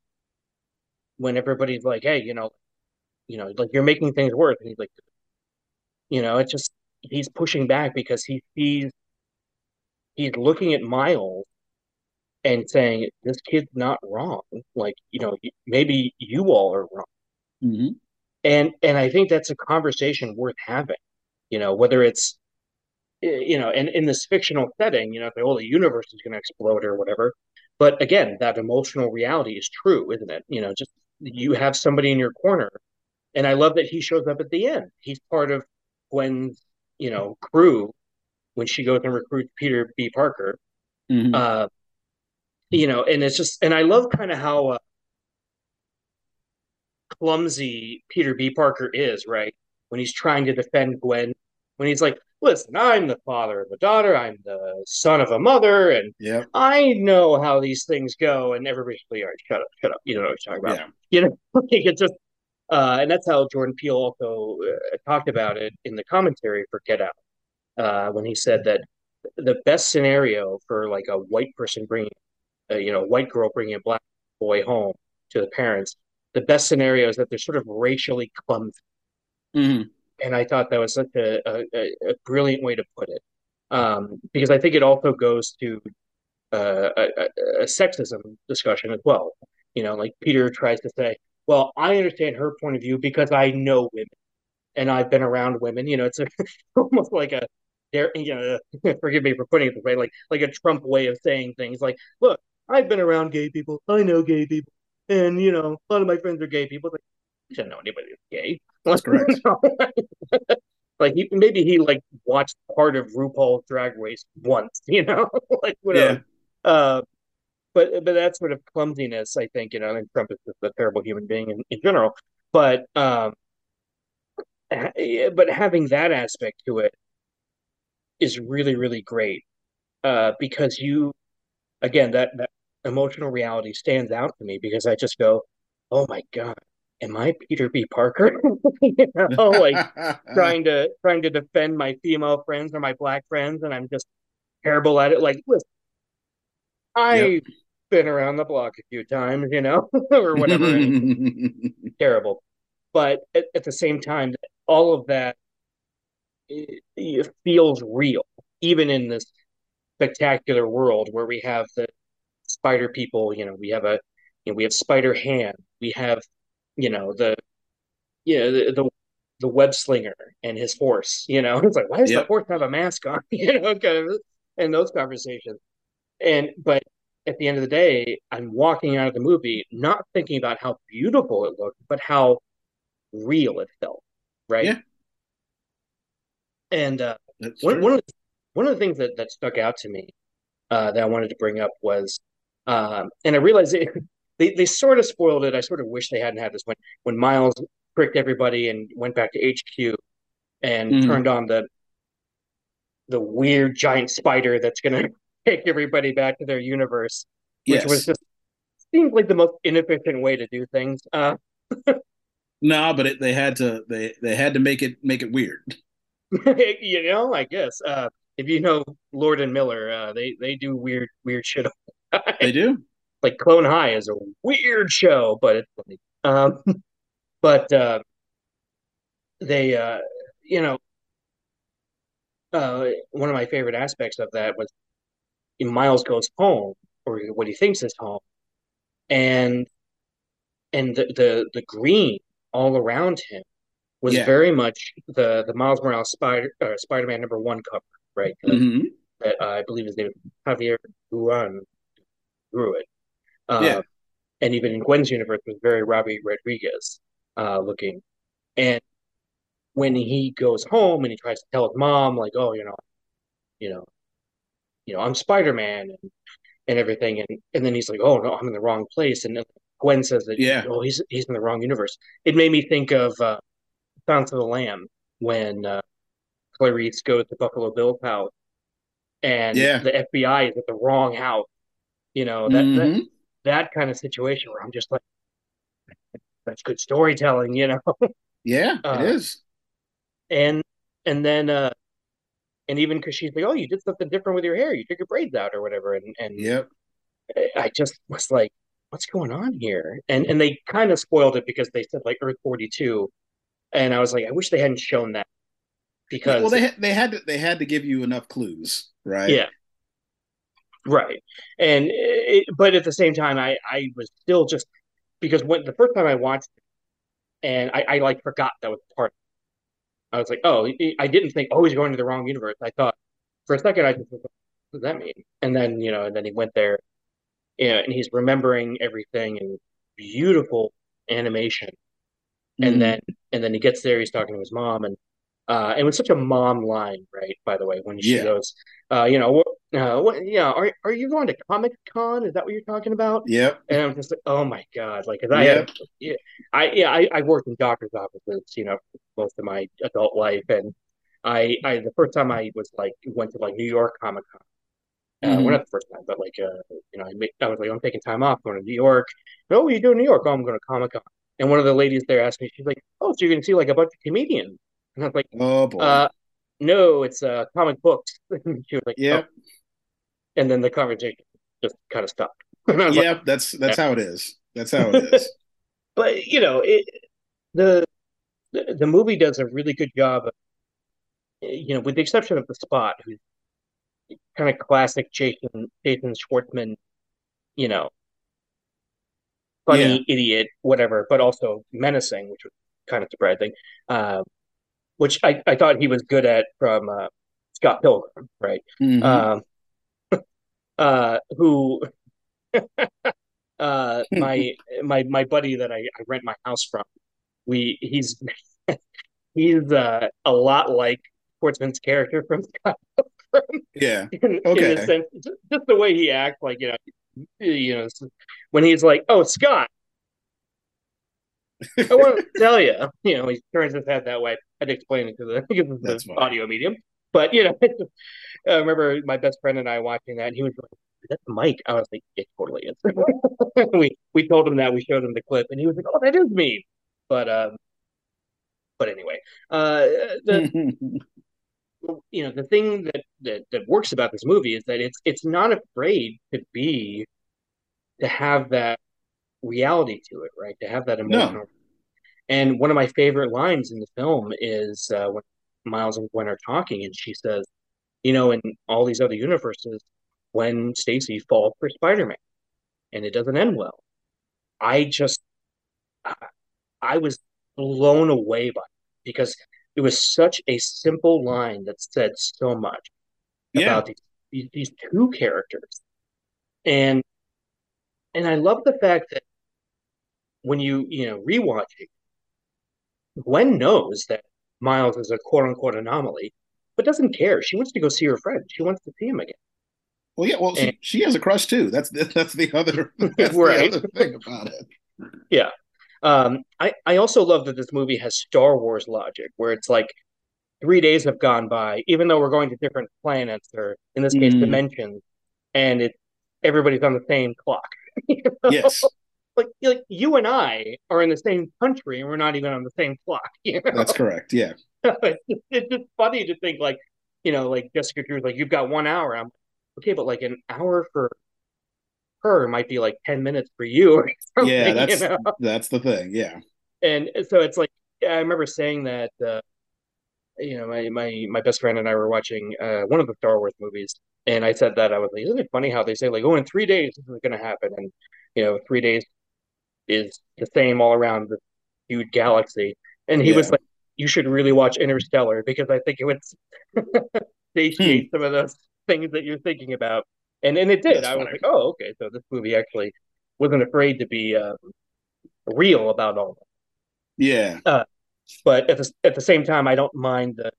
G: when everybody's like, hey, you know, you know, like you're making things worse, and he's like, you know, it's just he's pushing back because he sees he's looking at Miles and saying this kid's not wrong. Like, you know, maybe you all are wrong.
H: Mhm.
G: And and I think that's a conversation worth having. You know, whether it's you know, and in this fictional setting, you know, the whole universe is going to explode or whatever. But again, that emotional reality is true, isn't it? You know, just you have somebody in your corner, and I love that he shows up at the end. He's part of Gwen's, you know, crew when she goes and recruits Peter B. Parker.
H: Mhm.
G: Uh, you know, and it's just, and I love kind of how uh, clumsy Peter B. Parker is, right? When he's trying to defend Gwen, when he's like, listen, I'm the father of a daughter, I'm the son of a mother, and
H: Yep.
G: I know how these things go. And everybody's like, all right, shut up, shut up. You don't know what you're talking about.
H: Yeah.
G: You know, like it's just, uh, and that's how Jordan Peele also uh, talked about it in the commentary for Get Out, uh, when he said that the best scenario for like a white person bringing, uh, you know, a white girl bringing a black boy home to the parents the best scenario is that they're sort of racially clumsy.
H: hmm
G: and I thought that was such a, a, a brilliant way to put it, um, because I think it also goes to uh, a, a, sexism discussion as well. You know, like Peter tries to say, "Well, I understand her point of view because I know women and I've been around women." You know, it's a, almost like a, you know, forgive me for putting it this way, like like a Trump way of saying things. Like, look, I've been around gay people, I know gay people, and you know, a lot of my friends are gay people. Like, I don't know anybody who's gay.
H: That's correct.
G: like he maybe he like watched part of RuPaul's Drag Race once, you know, like whatever. Yeah. Uh, but but that sort of clumsiness, I think, you know, and Trump is just a terrible human being in, in general. But um, but having that aspect to it is really really great uh, because you again that that emotional reality stands out to me because I just go, oh my god, am I Peter B. Parker? you know, like trying to trying to defend my female friends or my black friends, and I'm just terrible at it. Like, listen, I've yep. been around the block a few times, you know, or whatever. terrible, but at, at, the same time, all of that it, it feels real, even in this spectacular world where we have the spider people. You know, we have a you know, we have Spider hand we have you know the yeah the, the the web slinger and his horse. You know, it's like why does yep. the horse have a mask on? you know, kind of in those conversations. And but at the end of the day, I'm walking out of the movie not thinking about how beautiful it looked, but how real it felt. Right. Yeah. And uh, one, one of the, one of the things that, that stuck out to me uh, that I wanted to bring up was, um, and I realized it, they they sort of spoiled it. I sort of wish they hadn't had this when when Miles tricked everybody and went back to HQ and mm. turned on the the weird giant spider that's going to take everybody back to their universe, which yes. was just seems like the most inefficient way to do things. Uh,
H: no, but it, they had to they they had to make it make it weird.
G: you know, I guess uh, if you know Lord and Miller, uh, they they do weird weird shit.
H: They do
G: like Clone High is a weird show, but it's funny. Um, but uh, they, uh, you know, uh, one of my favorite aspects of that was Miles goes home, or what he thinks is home, and and the the, the green all around him was yeah. very much the the Miles Morales Spider uh, Spider Man number one cover, right?
H: Mm-hmm.
G: That uh, I believe his name is Javier Garrón drew it. Uh, yeah. And even in Gwen's universe was very Robbi Rodriguez uh, looking. And when he goes home and he tries to tell his mom, like, oh, you know, you know, you know, I'm Spider Man and and everything, and and then he's like, oh no, I'm in the wrong place, and Gwen says that, yeah, oh, he's he's in the wrong universe. It made me think of uh, Silence of the Lamb when uh, Clarice goes to Buffalo Bill's house, and yeah. the FBI is at the wrong house. You know that, mm-hmm. that that kind of situation where I'm just like, that's good storytelling, you know?
H: Yeah, uh, it is.
G: And and then uh and even because she's like, oh, you did something different with your hair, you took your braids out or whatever, and and
H: yep,
G: I just was like, what's going on here? And and they kind of spoiled it because they said like Earth forty two, and I was like, I wish they hadn't shown that because
H: well, they they had to they had to give you enough clues, right?
G: Yeah, Right. And it, but at the same time, I, I was still just because when the first time I watched it and I, I like forgot that was part. I was like, oh, I didn't think, oh, he's going to the wrong universe. I thought for a second, I just, what does that mean? And then, you know, and then he went there, you know, and he's remembering everything and beautiful animation. Mm-hmm. And then, and then he gets there, he's talking to his mom, and uh, it was such a mom line, right? By the way, when she yeah. goes, uh, you know, uh, what, yeah, are are you going to Comic Con? Is that what you're talking about?
H: Yep.
G: And I'm just like, oh my god, like, cause I, yep. yeah, I, yeah, I, I worked in doctor's offices, you know, most of my adult life, and I, I, the first time I was like, went to like New York Comic Con. Uh, mm-hmm. well, not the first time, but like, uh, you know, I, make, I was like, I'm taking time off, going to New York. Oh, you doing New York? Oh, I'm going to Comic Con. And one of the ladies there asked me, she's like, "Oh, so you're going to see like a bunch of comedians?" And I was like,
H: oh boy.
G: Uh, no, it's uh, comic book. she was like,
H: yeah. Oh.
G: And then the conversation just kind of stopped.
H: Yep, like, that's that's yeah. how it is. That's how it is.
G: but you know, it, the the the movie does a really good job of, you know, with the exception of the spot, who's kind of classic Jason Jason Schwartzman, you know, funny
H: Yeah.
G: idiot, whatever, but also menacing, which was kind of surprising. Uh, which I, I thought he was good at from uh, Scott Pilgrim, right?
H: Mhm.
G: Um, uh, who uh, my my my buddy that I, I rent my house from, we he's he's uh, a lot like Schwartzman's character from Scott Pilgrim
H: yeah.
G: in, in
H: Okay.
G: the sense just, just the way he acts, like you know, you know, when he's like, "Oh, Scott." I want to tell you, you know, he turns his head that way. I'd explain it to the because it's the audio medium. But you know, I remember my best friend and I watching that, and he was like, "That's Mike." I was like, "It totally is." we we told him that we showed him the clip, and he was like, "Oh, that is me." But um, but anyway, uh, the you know the thing that that that works about this movie is that it's it's not afraid to be to have that reality to it, right? To have that emotional. And one of my favorite lines in the film is uh, when Miles and Gwen are talking, and she says, "You know, in all these other universes, when Stacy falls for Spider-Man, and it doesn't end well, I just, I, I was blown away by it because it was such a simple line that said so much
H: yeah.
G: about these, these these two characters, and and I love the fact that when you you know rewatch it, Gwen knows that Miles is a quote unquote anomaly, but doesn't care. She wants to go see her friend. She wants to see him again.
H: Well, yeah. Well, she,
G: And-
H: she has a crush too. That's that's the other that's
G: Right.
H: the other thing about it.
G: Yeah. Um, I, I also love that this movie has Star Wars logic, where it's like three days have gone by, even though we're going to different planets or in this case
H: Mm.
G: dimensions, and it everybody's on the same clock. You know?
H: Yes,
G: Like like you and I are in the same country and we're not even on the same clock. You know?
H: that's correct. Yeah.
G: it's, just, funny to think like, you know, like Jessica Drew's like, you've got one hour. I'm okay, but like an hour for her might be like 10 minutes for you
H: Yeah, that's
G: you know?
H: that's the thing. Yeah.
G: And so it's like, I remember saying that, uh, you know, my, my, my best friend and I were watching uh, one of the Star Wars movies. And I said that I was like, isn't it funny how they say like, oh, in three days this is going to happen. And, you know, three days is the same all around the huge galaxy. And he was like, you should really watch Interstellar because I think it would satiate some of those things that you're thinking about. And and it did.
H: That's
G: I was
H: funny.
G: like, oh, okay. So this movie actually wasn't afraid to be um, real about all that.
H: Yeah.
G: But at the at the same time, I don't mind the.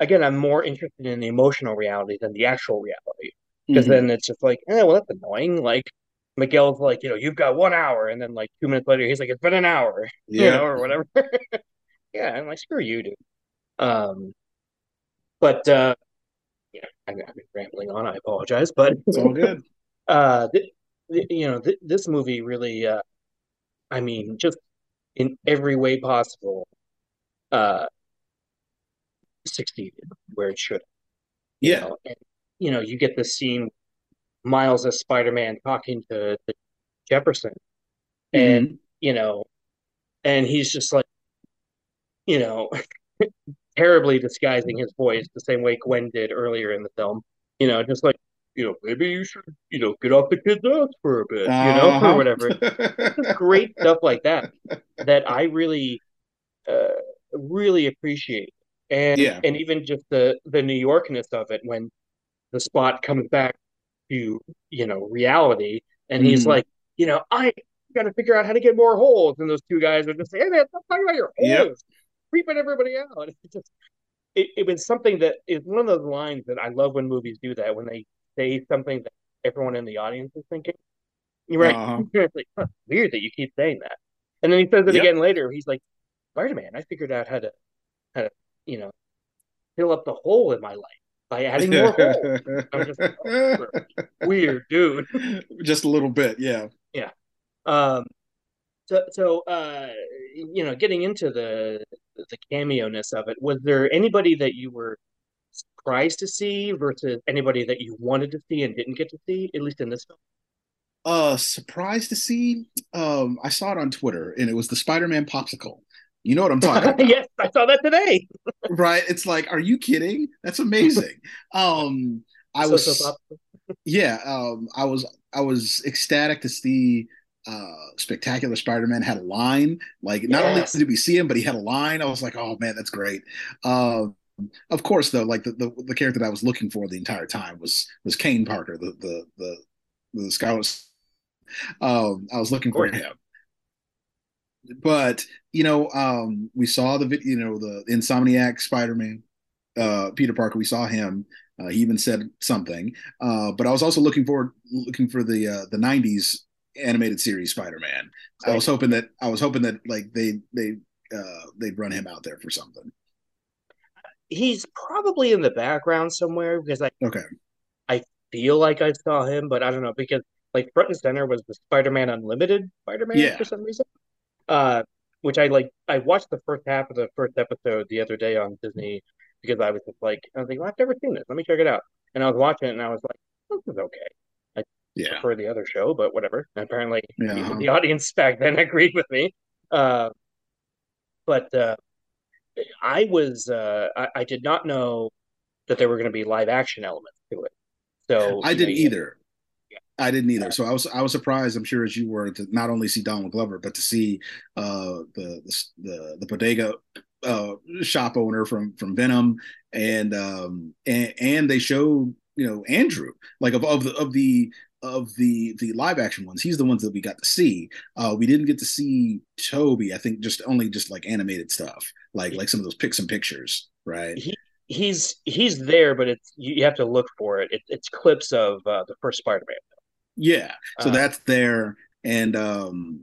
G: Again, I'm more interested in the emotional reality than the actual reality because
H: Mhm.
G: then it's just like, eh, well, that's annoying. Like Miguel's like, you know, you've got one hour, and then like two minutes later, he's like, it's been an hour, you
H: Yeah.
G: know, or whatever. yeah, I'm like, screw you, dude. Um, but uh, yeah, I, I've been rambling on. I apologize, but
H: It's all good.
G: uh, th th you know, th this movie really, uh, I mean, just in every way possible, uh, succeeded where it should. You
H: Yeah.
G: know, and you know, you get the scene Miles as Spider-Man talking to, to Jefferson, and
H: Mhm.
G: you know, and he's just like, you know, terribly disguising his voice the same way Gwen did earlier in the film. You know, just like, you know, maybe you should, you know, get off the kid's ass for a bit, you know,
H: Uh-huh.
G: or whatever. Great stuff like that that I really, uh, really appreciate. And
H: Yeah.
G: and even just the the New Yorkness of it when the spot comes back to, you know, reality, and he's
H: Mhm.
G: like, you know, I got to figure out how to get more holes, and those two guys are just saying, hey man, stop talking about your
H: Yep.
G: holes, creeping everybody out. It's just, it, it was something that is one of those lines that I love when movies do that when they say something that everyone in the audience is thinking. You're right.
H: Uh-huh.
G: it's like, huh, weird that you keep saying that. And then he says it
H: Yep.
G: again later. He's like, Spider-Man, I figured out how to, how to, you know, fill up the hole in my life by adding more holes. I'm just like, oh, weird, dude.
H: Just a little bit, yeah. yeah.
G: Um, so, so, uh, you know, getting into the the cameo-ness of it, was there anybody that you were surprised to see versus anybody that you wanted to see and didn't get to see, at least in this film?
H: uh surprised to see. Um, I saw it on Twitter, and it was the Spider-Man popsicle. You know what I'm talking about,
G: yes, I saw that today.
H: right? It's like, are you kidding? That's amazing. um, I
G: So-
H: was,
G: so
H: yeah, um, I was, I was ecstatic to see. Uh, Spectacular Spider-Man had a line. Like, not
G: Yes.
H: only did we see him, but he had a line. I was like, oh man, that's great. Um, of course, though, like the, the the character that I was looking for the entire time was was Kaine Parker, the the the the Scarlet. Um, I was looking for him, but you know, um, we saw the you know, the Insomniac Spider-Man, uh, Peter Parker. We saw him. Uh, he even said something. Uh, but I was also looking forward, looking for the uh, the '90s animated series Spider-Man. I was hoping that I was hoping that like they they uh, they'd run him out there for something.
G: He's probably in the background somewhere because I
H: Okay.
G: I feel like I saw him, but I don't know because like front and center was the Spider-Man Unlimited Spider-Man
H: Yeah.
G: for some reason. Uh, which I like. I watched the first half of the first episode the other day on Disney because I was just like, I was like, well, I've never seen this. Let me check it out. And I was watching it and I was like, this is okay.
H: Yeah.
G: Prefer the other show, but whatever. And apparently,
H: Yeah.
G: the audience back then agreed with me. Uh, but uh, I was uh, I, I did not know that there were going to be live action elements to it. So
H: I didn't
G: you-
H: either. I didn't either. So I was I was surprised. I'm sure as you were to not only see Donald Glover, but to see uh, the the the, the bodega uh, shop owner from from Venom, and um, and and they showed you know Andrew like of of the of the of the the live action ones. He's the ones that we got to see. Uh, we didn't get to see Tobey. I think just only just like animated stuff, like like some of those pics and pictures, right?
G: he's he's there, but it's you, you have to look for it. it it's clips of uh, the first Spider-Man.
H: Yeah. So
G: Uh,
H: that's there. And um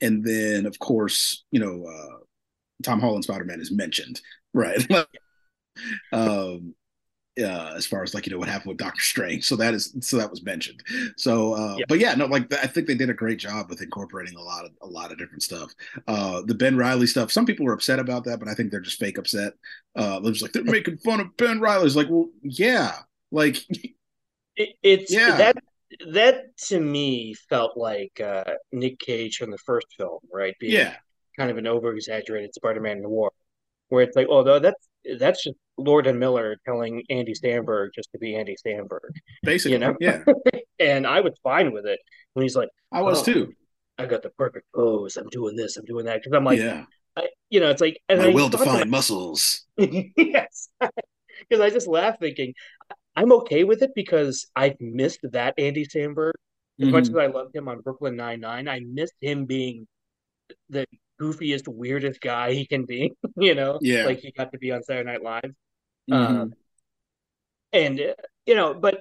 H: and then of course, you know, uh Tom Holland Spider-Man is mentioned. Right. um uh, as far as like you know what happened with Doctor Strange, so that is so that was mentioned. So, uh,
G: Yeah.
H: but yeah, no, like I think they did a great job with incorporating a lot of a lot of different stuff. Uh, the Ben Reilly stuff, some people were upset about that, but I think they're just fake upset. Uh, they're just like they're making fun of Ben Reilly. It's like, well, yeah, like
G: It, it's
H: Yeah.
G: that that to me felt like uh, Nick Cage from the first film, right? Being
H: yeah,
G: kind of an over exaggerated Spider-Man noir, where it's like, oh, no, that's that's just Lord and Miller telling Andy Samberg just to be Andy Samberg,
H: basically,
G: You know?
H: yeah,
G: and I was fine with it when he's like,
H: I was
G: Oh,
H: too.
G: I got the perfect pose, I'm doing this, I'm doing that, because I'm like,
H: yeah,
G: I, you know, it's like, and
H: my
G: I to
H: defined muscles.
G: yes, because I just laugh thinking I'm okay with it because I've missed that Andy Samberg as much as. I loved him on Brooklyn Nine Nine. I missed him being the goofiest, weirdest guy he can be. You know,
H: Yeah.
G: like he got to be on Saturday Night Live,
H: Mhm.
G: um, and uh, you know, but.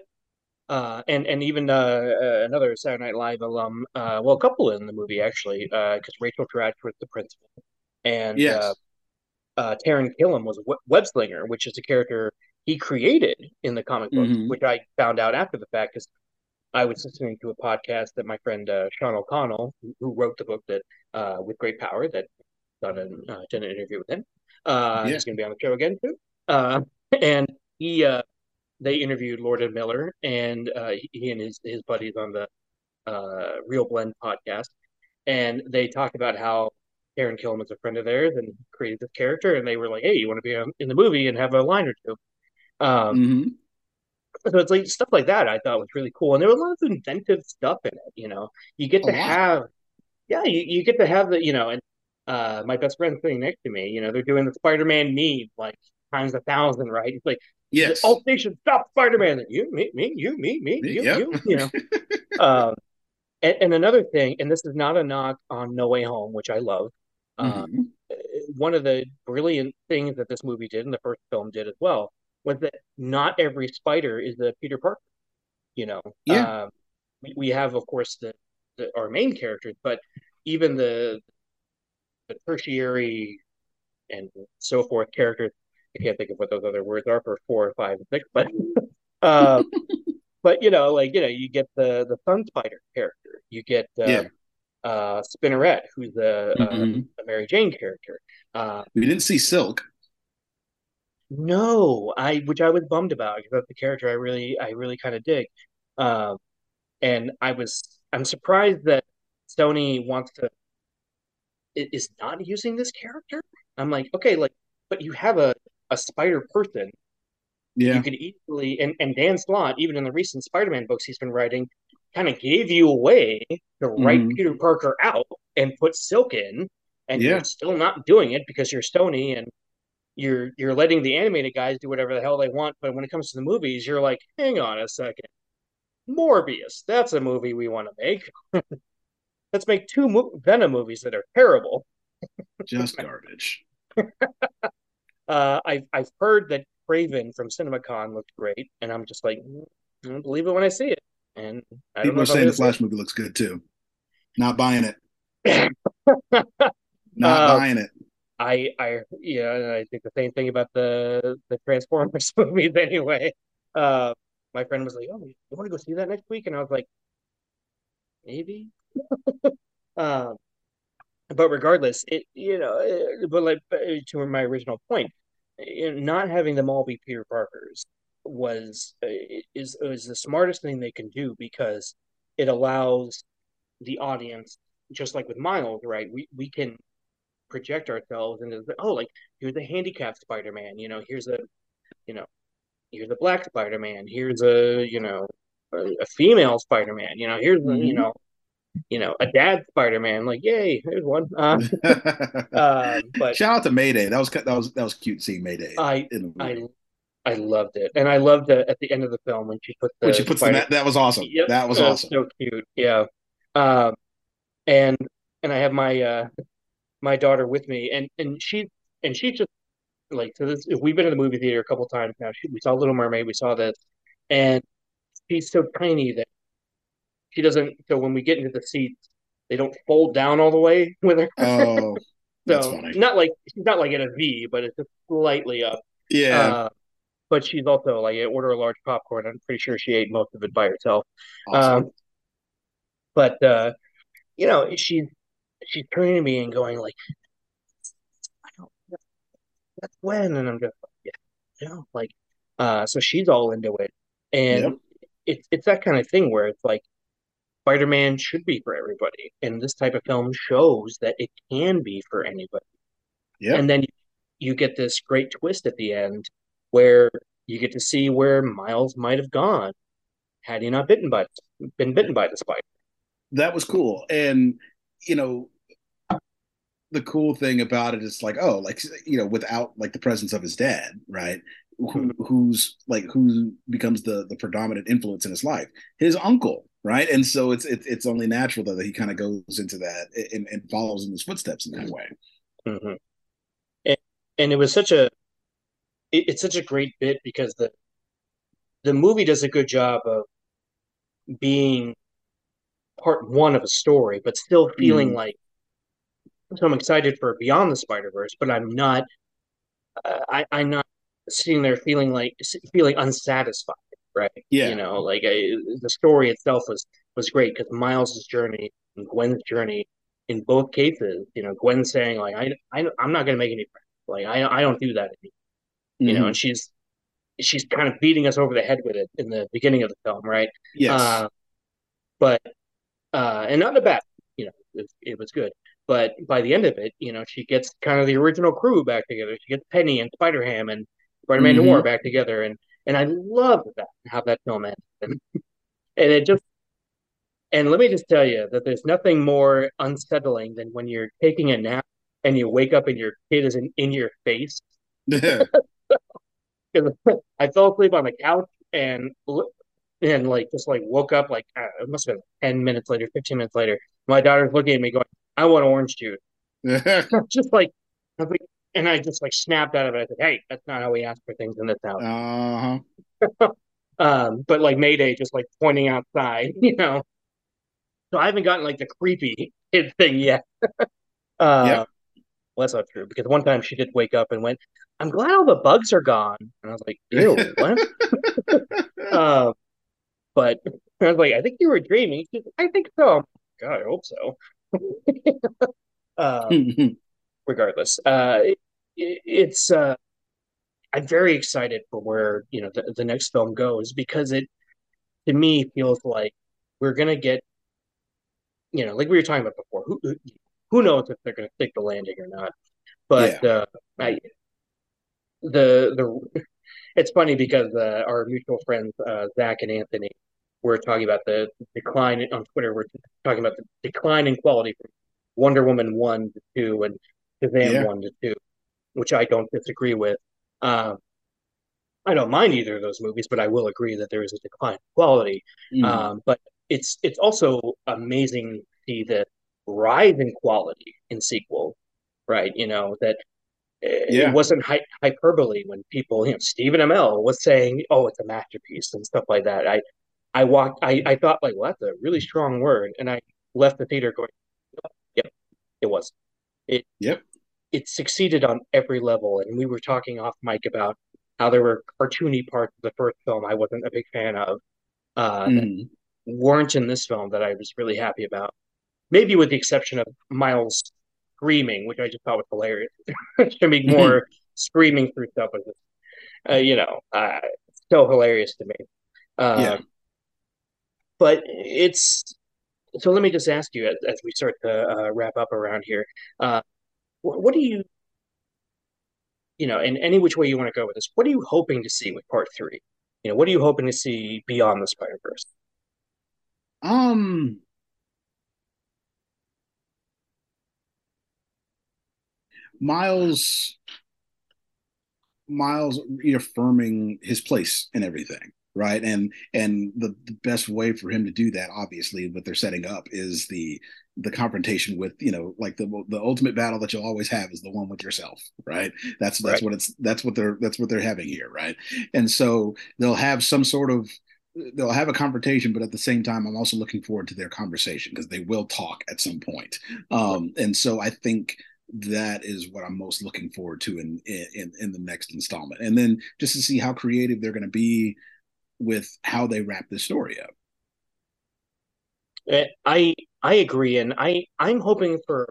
G: Uh, and and even uh, uh, another Saturday Night Live alum, uh, well, a couple in the movie actually, because Rachel Dratch was the principal, and
H: yes,
G: uh, uh, Taran Killam was a web slinger, which is a character he created in the comic books,
H: Mhm.
G: which I found out after the fact because I was listening to a podcast that my friend uh, Sean O'Connell, who, who wrote the book that uh, with great power, that done an uh, done an interview with him. Uh,
H: Yeah.
G: He's going to be on the show again too. Uh, and he uh, they interviewed Lord and Miller, and uh, he, and his his buddies on the uh, ReelBlend podcast, and they talked about how Taran Killam is a friend of theirs and created this character, and they were like, "Hey, you want to be in the movie and have a line or two? Um,
H: Mhm.
G: so it's like stuff like that I thought was really cool, and there was a lot of inventive stuff in it. You know, you get to
H: lot.
G: have, yeah, you, you get to have the, you know, and uh, my best friend sitting next to me, you know, they're doing the Spider-Man meme like times a thousand, right? It's like
H: yes,
G: all stations stop Spider-Man. You, me, me, you, me, me, you,
H: yep.
G: you, you know. um, and, and another thing, and this is not a knock on No Way Home, which I love. Uh,
H: Mhm.
G: one of the brilliant things that this movie did and the first film did as well was that not every spider is a Peter Parker. You know,
H: Yeah.
G: Um, we, have, of course, the, the our main characters, but even the the tertiary and so forth characters. I can't think of what those other words are for four, five, and six, but um, but you know, like you know, you get the the Sun Spider character, you get uh,
H: Yeah.
G: uh, Spinneret, who's the uh,
H: Mhm.
G: a Mary Jane character. Uh,
H: we didn't see Silk.
G: No, I which I was bummed about because that's the character I really I really kind of dig. Um, and I was I'm surprised that Sony wants to is not using this character. I'm like, okay, like, but you have a a spider person.
H: Yeah.
G: You could easily and and Dan Slott, even in the recent Spider-Man books he's been writing, kind of gave you a way to write
H: Mhm.
G: Peter Parker out and put Silk in, and
H: Yeah.
G: you're still not doing it because you're Sony and you're you're letting the animated guys do whatever the hell they want. But when it comes to the movies, you're like, hang on a second, Morbius, that's a movie we want to make. Let's make two mo- Venom movies that are terrible.
H: Just garbage.
G: Uh, I've I've heard that Kraven from CinemaCon looked great, and I'm just like, "Mm, I don't believe it when I see it. And I don't
H: People
G: know
H: are saying the Flash movie looks good too. Not buying it. Not
G: Uh,
H: buying it.
G: I I yeah, and I think the same thing about the the Transformers movies anyway. Uh, my friend was like, "Oh, you want to go see that next week?" And I was like, "Maybe." Um, but regardless, it you know, eh, but like uh, to my original point, you not having them all be Peter Parkers was is is the smartest thing they can do because it allows the audience, just like with Miles, right? We we can project ourselves into the, oh, like here's a handicapped Spider-Man, you know, here's a you know, here's a black Spider-Man, here's a you know, a, a female Spider-Man, you know, here's a, you know, you know, a dad Spider-Man, like yay, there's one. Uh, uh, but
H: Shout out to Mayday. That was that was that was cute seeing Mayday
G: I I. I loved it, and I loved it at the end of the film when she put the
H: when she puts
G: spider-
H: that was awesome.
G: Yep,
H: That was
G: uh,
H: awesome.
G: So cute, yeah. Um, and and I have my uh my daughter with me, and and she and she just like so this. We've been in the movie theater a couple times now. She, we saw Little Mermaid, we saw this, and she's so tiny that she doesn't. So when we get into the seats, they don't fold down all the way with her.
H: Oh, that's
G: so
H: funny.
G: not like she's not like in a V, but it's just slightly up.
H: Yeah.
G: Uh, but she's also like, I order a large popcorn. I'm pretty sure she ate most of it by herself.
H: awesome.
G: Um, but uh, you know, she's she's turning to me and going like, I don't, that's when, and I'm just like, yeah, you know, like, uh, so she's all into it, and
H: Yep.
G: it's it's that kind of thing where it's like Spider-Man should be for everybody, and this type of film shows that it can be for anybody.
H: Yeah,
G: And then you get this great twist at the end where you get to see where Miles might have gone had he not bitten by been bitten by the spider.
H: that was cool. And you know, the cool thing about it is like, oh, like you know, without like the presence of his dad, right? Who, who's like who becomes the the predominant influence in his life? His uncle, right? And so it's it's it's only natural though that he kind of goes into that and, and follows in his footsteps in that way.
G: hmm And, and it was such a it, it's such a great bit because the the movie does a good job of being part one of a story, but still feeling
H: Mhm.
G: like so I'm excited for Beyond the Spider Verse, but I'm not uh, I I'm not sitting there feeling like feeling unsatisfied, right?
H: Yeah.
G: You know, like I, the story itself was was great because Miles's journey and Gwen's journey in both cases, you know, Gwen saying like I, I I'm not gonna make any friends, like I I don't do that anymore, you know,
H: Mhm.
G: and she's she's kind of beating us over the head with it in the beginning of the film, right?
H: yes,
G: Uh, but uh, and not in a bad, you know, it, it was good. But by the end of it, you know, she gets kind of the original crew back together. She gets Penny and Spider Ham and Spider Man
H: Mhm.
G: Noir back together, and and I love that how that film ended. And, and it just and let me just tell you that there's nothing more unsettling than when you're taking a nap and you wake up and your kid is in, in your face. Because I fell asleep on the couch and and like just like woke up like uh, it must have been 10 minutes later 15 minutes later my daughter's looking at me going i want orange juice just like I was like and i just like snapped out of it i said hey that's not how we ask for things in this house
H: uh-huh.
G: um but like mayday just like pointing outside you know so i haven't gotten like the creepy kid thing yet uh
H: Yep.
G: well that's not true because one time she did wake up and went i'm glad all the bugs are gone and i was like ew what Um, but I was like, I think you were dreaming. She's I think so. God, I hope so. um, regardless, uh, it, it's uh, I'm very excited for where you know the, the next film goes because it to me feels like we're gonna get, you know, like we were talking about before. Who who knows if they're gonna stick the landing or not? But uh, I, the the it's funny because uh, our mutual friends uh, Zach and Anthony were talking about the decline on Twitter. We're talking about the decline in quality from Wonder Woman one to two and Shazam
H: Yeah.
G: one to two, which I don't disagree with. Um, I don't mind either of those movies, but I will agree that there is a decline in quality.
H: Mhm.
G: Um, but it's it's also amazing to see the rise in quality in sequel, right? You know that uh,
H: Yeah.
G: it wasn't hy- hyperbole when people, you know, Stephen Amell was saying, "Oh, it's a masterpiece" and stuff like that. I I walked, I I thought like, well, that's a really strong word, and I left the theater going, "Yep, it was." It
H: Yep.
G: it succeeded on every level, and we were talking off mic about how there were cartoony parts of the first film I wasn't a big fan of. Uh,
H: Mhm.
G: weren't in this film that I was really happy about. Maybe with the exception of Miles screaming, which I just thought was hilarious. to be more screaming through stuff was uh, you know, uh, so hilarious to me. Uh,
H: Yeah.
G: But it's so. Let me just ask you as, as we start to uh, wrap up around here. Uh, what, what do you, you know, in any which way you want to go with this, what are you hoping to see with part three? You know, what are you hoping to see beyond the Spider Verse?
H: Um, Miles, Miles reaffirming his place in everything, right? And and the, the best way for him to do that, obviously, what they're setting up is the the confrontation with you know like the the ultimate battle that you'll always have is the one with yourself right that's that's
G: Right.
H: what it's that's what they're that's what they're having here right and so they'll have some sort of they'll have a confrontation but at the same time i'm also looking forward to their conversation because they will talk at some point um and so i think that is what i'm most looking forward to in in in the next installment and then just to see how creative they're going to be with how they wrap the story up
G: Uh, I I agree, and I I'm hoping for.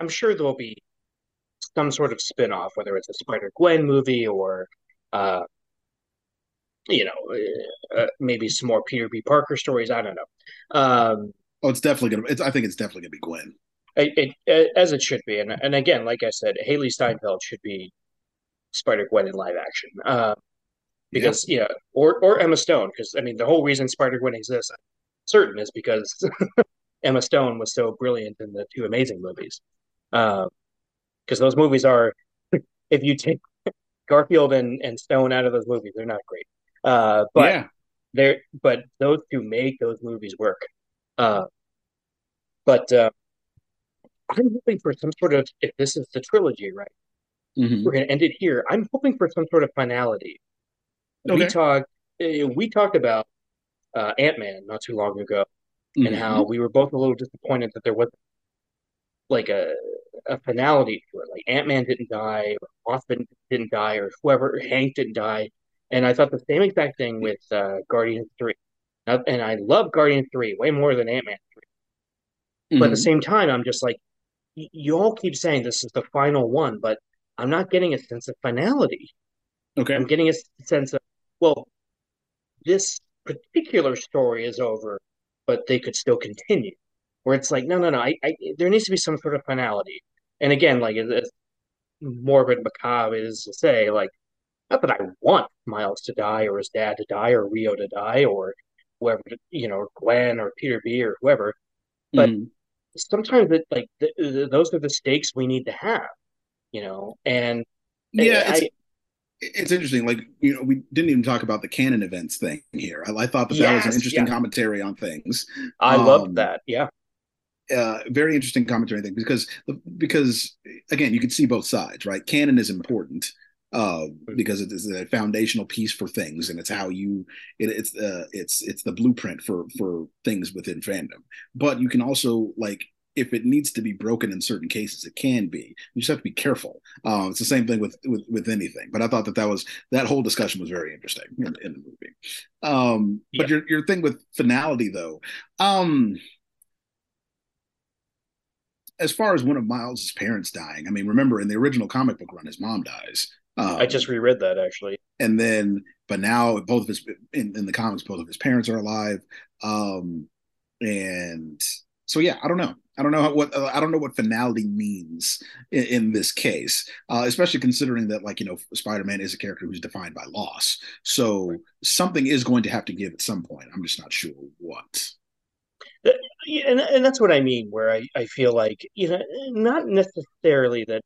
G: I'm sure there'll be some sort of spin-off, whether it's a Spider Gwen movie or, uh, you know, uh, uh, maybe some more Peter B. Parker stories. I don't know. Um,
H: oh it's definitely gonna it's, i think it's definitely gonna be gwen
G: it, it, as it should be, and and again, like I said, Hailee Steinfeld should be Spider Gwen in live action. Uh, because yeah, or or Emma Stone, because I mean the whole reason Spider Gwen exists, I'm certain, is because Emma Stone was so brilliant in the two Amazing movies. Because those movies are, if you take Garfield and, and Stone out of those movies, they're not great. Uh, but
H: yeah
G: they're but those two make those movies work. Uh, but uh, I'm hoping for some sort of if this is the trilogy, right?
H: Mhm.
G: We're gonna end it here. I'm hoping for some sort of finality. We talked we talked about uh, Ant Man not too long ago, and
H: Mhm.
G: how we were both a little disappointed that there wasn't like a a finality to it. Like Ant Man didn't die, or Mothman didn't die, or whoever Hank didn't die. And I thought the same exact thing with uh, Guardians Three. And I love Guardians Three way more than Ant Man Three. But at the
H: Mhm.
G: same time, I'm just like, y- you all keep saying this is the final one, but I'm not getting a sense of finality.
H: okay
G: I'm getting a sense of, well, this particular story is over, but they could still continue. Where it's like, no, no, no, I, I, there needs to be some sort of finality. And again, like as, as morbid macabre is to say, like, not that I want Miles to die or his dad to die or Rio to die or whoever, you know, or Gwen or Peter B or whoever. But
H: Mhm.
G: sometimes it like th th those are the stakes we need to have, you know. And
H: yeah
G: I,
H: it's interesting. Like you know, we didn't even talk about the canon events thing here. I, I thought that that was an interesting
G: yeah.
H: commentary on things.
G: I
H: Um,
G: loved that. Yeah,
H: Uh, very interesting commentary thing because because again, you can see both sides, right? Canon is important uh, because it is a foundational piece for things, and it's how you it, it's uh, it's it's the blueprint for for things within fandom. But you can also like if it needs to be broken in certain cases, it can be. You just have to be careful. Um, it's the same thing with, with with anything. But I thought that that was that whole discussion was very interesting in, in the movie. Um, but your your thing with finality though, um, as far as one of Miles's parents dying, I mean, remember in the original comic book run, his mom dies. Um,
G: I just reread that actually.
H: and then but now both of his in, in the comics both of his parents are alive um and so yeah, I don't know. I don't know how, what uh, I don't know what finality means in, in this case, uh, especially considering that like you know Spider-Man is a character who's defined by loss, so right. something is going to have to give at some point. I'm just not sure what.
G: Uh, and, and that's what I mean, where I, I feel like you know not necessarily that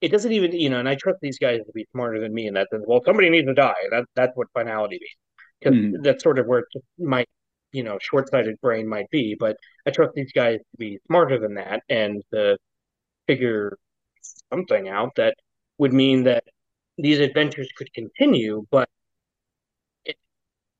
G: it doesn't even you know, and I trust these guys to be smarter than me in that sense. Well, somebody needs to die. That that's what finality means because mm. that's sort of where my you know short-sighted brain might be but i trust these guys to be smarter than that and to figure something out that would mean that these adventures could continue but it,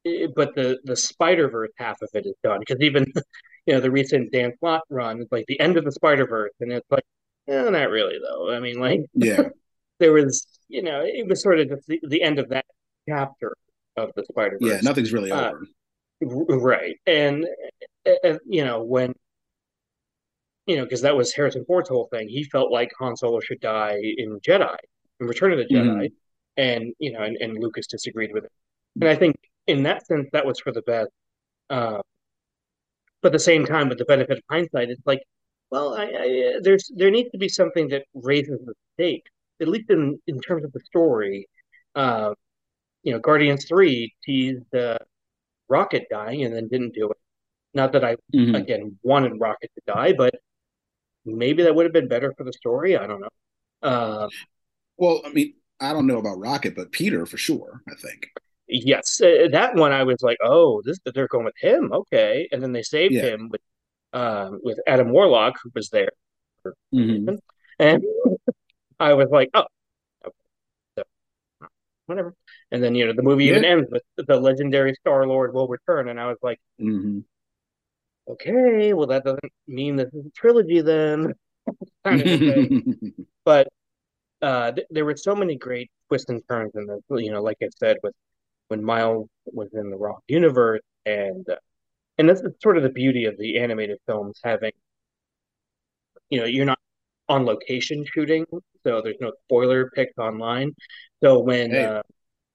G: it, but the the spider verse half of it is done. Because even you know the recent dan slott run is like the end of the spider verse and it's like eh, not really though. I mean like
H: yeah.
G: there was you know it was sort of the, the end of that chapter of the spider verse
H: yeah nothing's really uh, over
G: Right. And, uh, you know, when, you know, because that was Harrison Ford's whole thing. He felt like Han Solo should die in Jedi, in Return of the Jedi. Mm-hmm. And, you know, and, and Lucas disagreed with it. And I think in that sense, that was for the best. Uh, but at the same time, with the benefit of hindsight, it's like, well, I, I, there's there needs to be something that raises the stake, at least in in terms of the story. Uh, you know, Guardians Three teased uh, Rocket dying and then didn't do it. Not that I mm-hmm. again wanted Rocket to die, but maybe that would have been better for the story. I don't know. Uh,
H: well, I mean, I don't know about Rocket, but Peter for sure. I think.
G: Yes, uh, that one I was like, oh, this they're going with him, okay, and then they saved yeah. him with uh, with Adam Warlock who was there, mm-hmm. and I was like, oh, okay. so, whatever. And then you know the movie yeah. even ends with the legendary Star Lord will return, and I was like,
H: mm-hmm.
G: okay, well that doesn't mean this is a trilogy then. but uh, th- there were so many great twists and turns in this. You know, like I said, with when Miles was in the Rock universe, and uh, and that's sort of the beauty of the animated films having. You know, you're not on location shooting, so there's no spoiler picked online. So when hey. uh,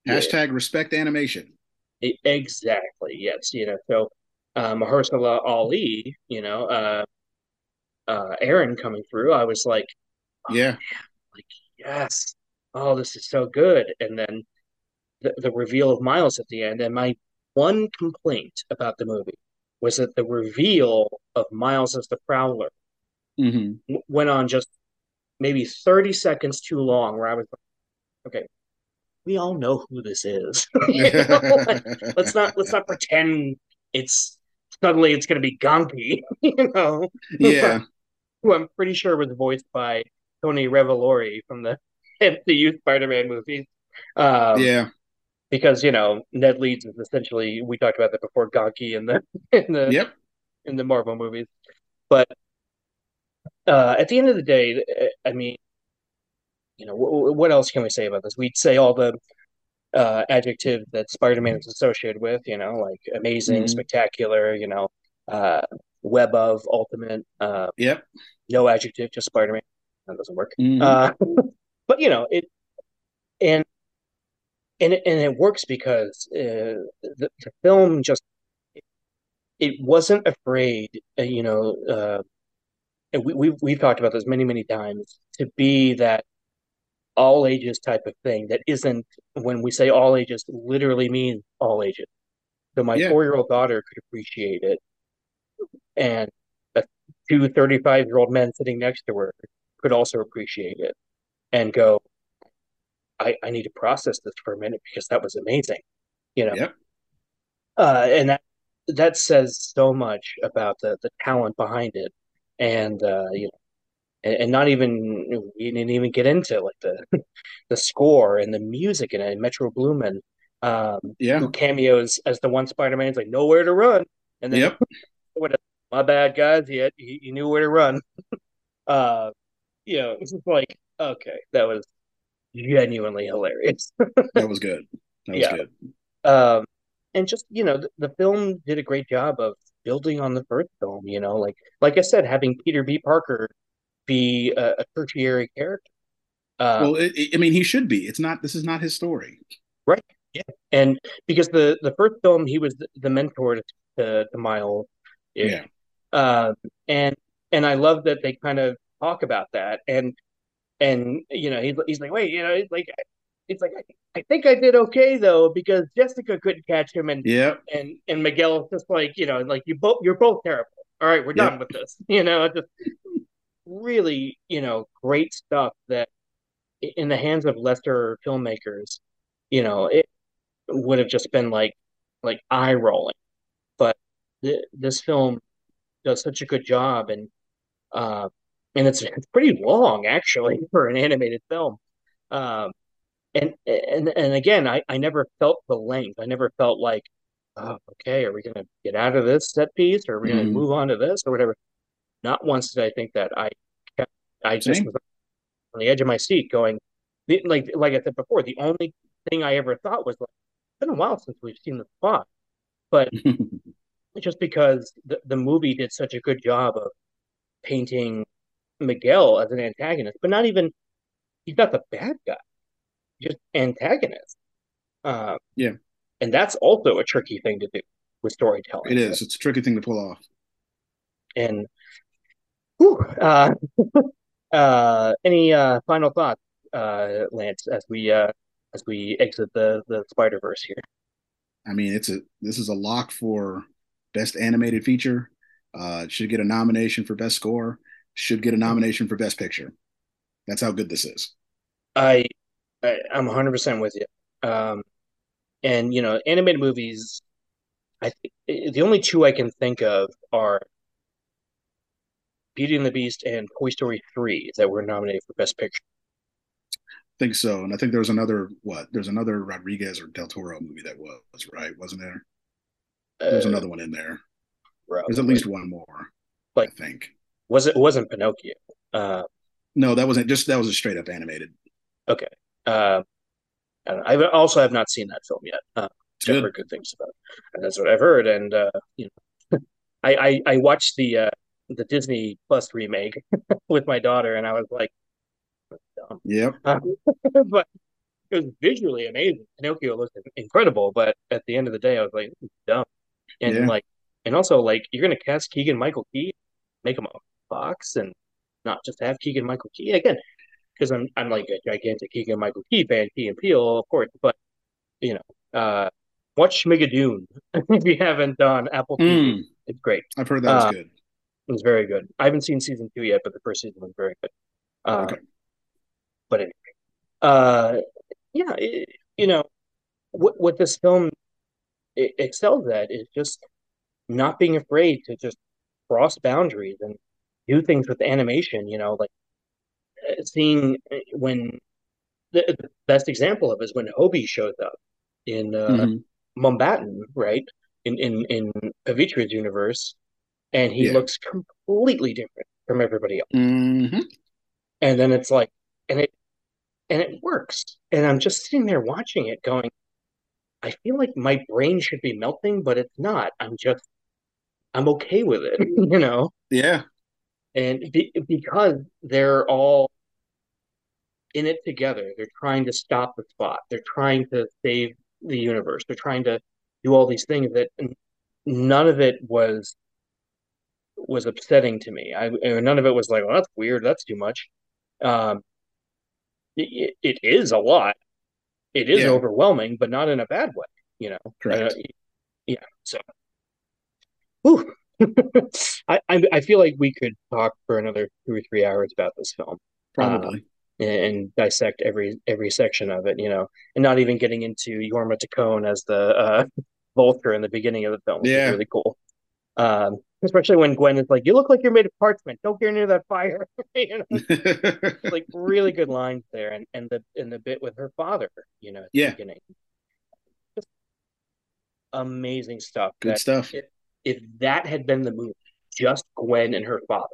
H: Hashtag respect animation.
G: Exactly. Yes. You know, so uh, Mahershala Ali, you know, uh, uh, Aaron coming through, I was like,
H: oh, yeah,
G: man, like yes, oh, this is so good. And then the, the reveal of Miles at the end. And my one complaint about the movie was that the reveal of Miles as the Prowler
H: mm-hmm.
G: w- went on just maybe 30 seconds too long, where I was like, okay, we all know who this is. let's not let's not pretend it's suddenly it's going to be Ganke, you know.
H: Yeah.
G: Who I'm pretty sure was voiced by Tony Revolori from the MCU Spider-Man movies. Um,
H: yeah.
G: Because you know Ned Leeds is essentially we talked about that before Ganke in the in the
H: yep
G: in the Marvel movies, but uh, at the end of the day, I mean, you know, w- what else can we say about this? We'd say all the uh, adjectives that Spider-Man is associated with, you know, like amazing, mm-hmm. spectacular, you know, uh, web of, ultimate. Uh,
H: yep.
G: No adjective, just Spider-Man. That doesn't work.
H: Mm-hmm.
G: Uh, but you know it, and and it, and it works because uh, the, the film just it wasn't afraid, uh, you know. Uh, and we, we've we've talked about this many many times to be that all ages type of thing that isn't when we say all ages literally means all ages so my yeah. four-year-old daughter could appreciate it and a two 35 year old men sitting next to her could also appreciate it and go I, I need to process this for a minute because that was amazing you know
H: yep.
G: uh, and that that says so much about the the talent behind it and uh, you know and, and not even we didn't even get into like the the score and the music and it. Metro Boomin, um,
H: yeah,
G: who cameos as the one Spider Man's like nowhere to run, and then
H: yep.
G: my bad guys, he, had, he, he knew where to run. uh, you know, it's just like okay, that was genuinely hilarious.
H: that was good. That was
G: yeah.
H: good.
G: Um, and just you know, the, the, film did a great job of building on the first film. You know, like like I said, having Peter B. Parker be a, a tertiary character.
H: Uh, well, it, it, I mean, he should be. It's not. This is not his story,
G: right? Yeah, and because the the first film, he was the, the mentor to, to Miles.
H: Yeah.
G: Um, and and I love that they kind of talk about that and and you know he's he's like wait you know it's like it's like I, I think I did okay though because Jessica couldn't catch him and
H: Yeah.
G: and and Miguel's just like you know like you both you're both terrible. All right, we're done with this. You know, just really you know great stuff that in the hands of lesser filmmakers, you know, it would have just been like like eye rolling. But th this film does such a good job and uh, and it's it's pretty long actually for an animated film. Um, and and and again, I I never felt the length. I never felt like, oh, okay, are we gonna get out of this set piece or are we gonna
H: Mhm.
G: move on to this or whatever? Not once did I think that. I kept, I just was on the edge of my seat going, like like I said before, the only thing I ever thought was like, it's been a while since we've seen the spot, but just because the, the movie did such a good job of painting Miguel as an antagonist, but not even he's not the bad guy, just antagonist. Uh,
H: Yeah.
G: and that's also a tricky thing to do with storytelling.
H: It is. It's a tricky thing to pull off.
G: And whew, uh, uh, any uh, final thoughts, uh, Lance, as we uh, as we exit the the Spider Verse here?
H: I mean, it's a this is a lock for best animated feature. Uh, should get a nomination for best score. Should get a nomination for best picture. That's how good this is.
G: I, I I'm 100% with you. Um, and you know, animated movies, I think the only two I can think of are Beauty and the Beast and Toy Story 3 that were nominated for Best Picture.
H: I think so. And I think there was another what? There's another Rodriguez or Del Toro movie that was right, wasn't there? There's
G: Uh,
H: another one in there.
G: bro,
H: There's at least one more.
G: Like-
H: I think.
G: was it wasn't Pinocchio. Uh,
H: No, that wasn't just that was a straight up animated.
G: okay. Uh, I. Also have not seen that film yet. Uh, I've
H: good.
G: heard good things about it. And that's what I've heard. And uh, you know, I, I I watched the uh, the Disney Plus remake with my daughter, and I was like, dumb.
H: Yep.
G: but it was visually amazing. Pinocchio looked incredible, but at the end of the day, I was like, dumb. And
H: Yeah.
G: like, and also like, you're gonna cast Keegan Michael Key, make him a fox, and not just have Keegan Michael Key again, because I'm I'm like a gigantic Keegan Michael Key fan, Key and Peele, of course. But you know, uh, watch Schmigadoon if you haven't done Apple TV.
H: Mm,
G: It's great.
H: I've heard that was
G: Uh,
H: good.
G: It was very good. I haven't seen season two yet, but the first season was very good. Uh,
H: Okay.
G: But anyway, uh, yeah, it, you know, what what this film excels at is just not being afraid to just cross boundaries and do things with animation. You know, like uh, seeing uh, when the, the best example of is when Hobie shows up in uh,
H: Mhm.
G: Mumbattan, right? In in in Pavitra's universe, and he
H: Yeah.
G: looks completely different from everybody else.
H: Mhm.
G: And then it's like, and it and it works. And I'm just sitting there watching it, going, I feel like my brain should be melting, but it's not. I'm just, I'm okay with it, you know.
H: Yeah.
G: And be, because they're all in it together, they're trying to stop the spot. They're trying to save the universe. They're trying to do all these things that none of it was was upsetting to me. I none of it was like, well, that's weird. That's too much. Um, it, it is a lot. It is
H: Yeah.
G: overwhelming, but not in a bad way, you know.
H: Correct.
G: Uh, yeah. So, Whew. I, I I feel like we could talk for another two or three hours about this film
H: Probably.
G: and, and dissect every every section of it, you know, and not even getting into Jorma Taccone as the uh, vulture in the beginning of the film,
H: Yeah.
G: really cool. Um, especially when Gwen is like, "You look like you're made of parchment. Don't get near that fire." you know, like really good lines there, and and the and the bit with her father, you know, at the
H: Yeah.
G: beginning, just amazing stuff.
H: Good
G: that
H: stuff.
G: If, if that had been the movie, just Gwen and her father,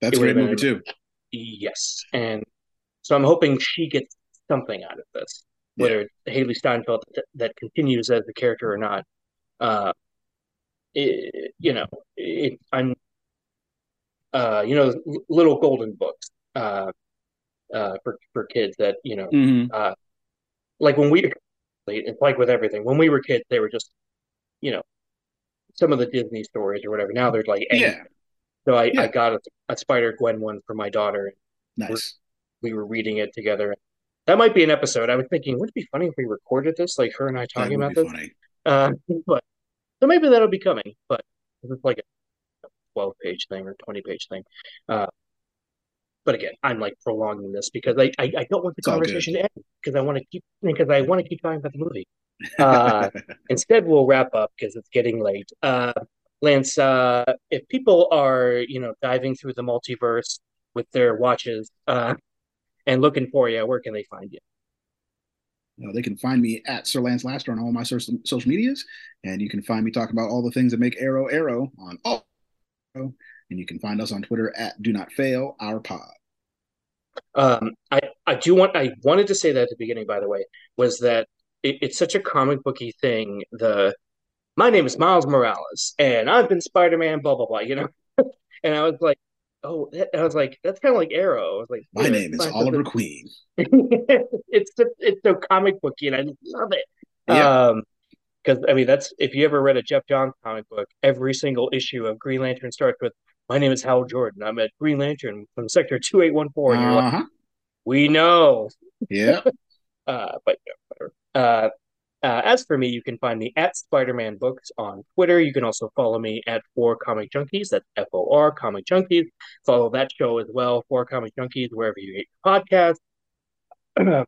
H: That's a great movie too.
G: yes, and so I'm hoping she gets something out of this, whether it's Hailee Steinfeld that, that continues as the character or not. Uh, it, you know, it, I'm, uh, you know, little golden books, uh, uh, for for kids that you know,
H: Mhm.
G: like when we, it's like with everything. When we were kids, they were just, you know, some of the Disney stories or whatever. Now they're like,
H: Yeah,
G: So I,
H: Yeah.
G: I got a, a Spider Gwen one for my daughter.
H: nice.
G: We were reading it together. That might be an episode. I was thinking, would it be funny if we recorded this, like her and I talking about this?
H: funny.
G: Uh, but so maybe that'll be coming. But it's like a twelve page thing or twenty page thing. Uh, but again, I'm like prolonging this because I I, I don't want the
H: It's
G: conversation to end because I want to keep because I want to keep talking about the movie. Uh, instead, we'll wrap up because it's getting late. Uh, Lance, uh, if people are you know diving through the multiverse with their watches uh, and looking for you, where can they find you?
H: Uh, they can find me at Sir Lance Laster on all my social, social medias, and you can find me talking about all the things that make Arrow Arrow on all. And you can find us on Twitter at Do Not Fail Our Pod.
G: Um, I I do want I wanted to say that at the beginning, by the way, was that it, it's such a comic booky thing. The my name is Miles Morales, and I've been Spider Man, blah blah blah. You know, and I was like, oh, that, I was like, that's kind of like Arrow. I was like,
H: My name is Oliver Queen.
G: it's so, it's so comic booky, and I love it.
H: Yeah.
G: Um, because I mean, that's if you ever read a Geoff Johns comic book, every single issue of Green Lantern starts with, "My name is Hal Jordan. I'm a Green Lantern from Sector Two Eight One Four, and you're like,
H: Uh-huh.
G: we know.
H: Yeah.
G: Uh, but yeah, whatever. Uh, uh, as for me, you can find me at Spider-Man Books on Twitter. You can also follow me at For Comic Junkies. That's F O R Comic Junkies. Follow that show as well, For Comic Junkies, wherever you get your podcasts.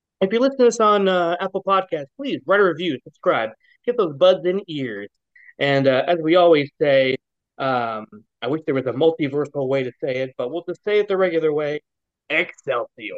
G: if you listen to us on uh, Apple Podcasts, please write a review, subscribe, get those buds in ears. And uh, as we always say, um, I wish there was a multiversal way to say it, but we'll just say it the regular way. Excelsior.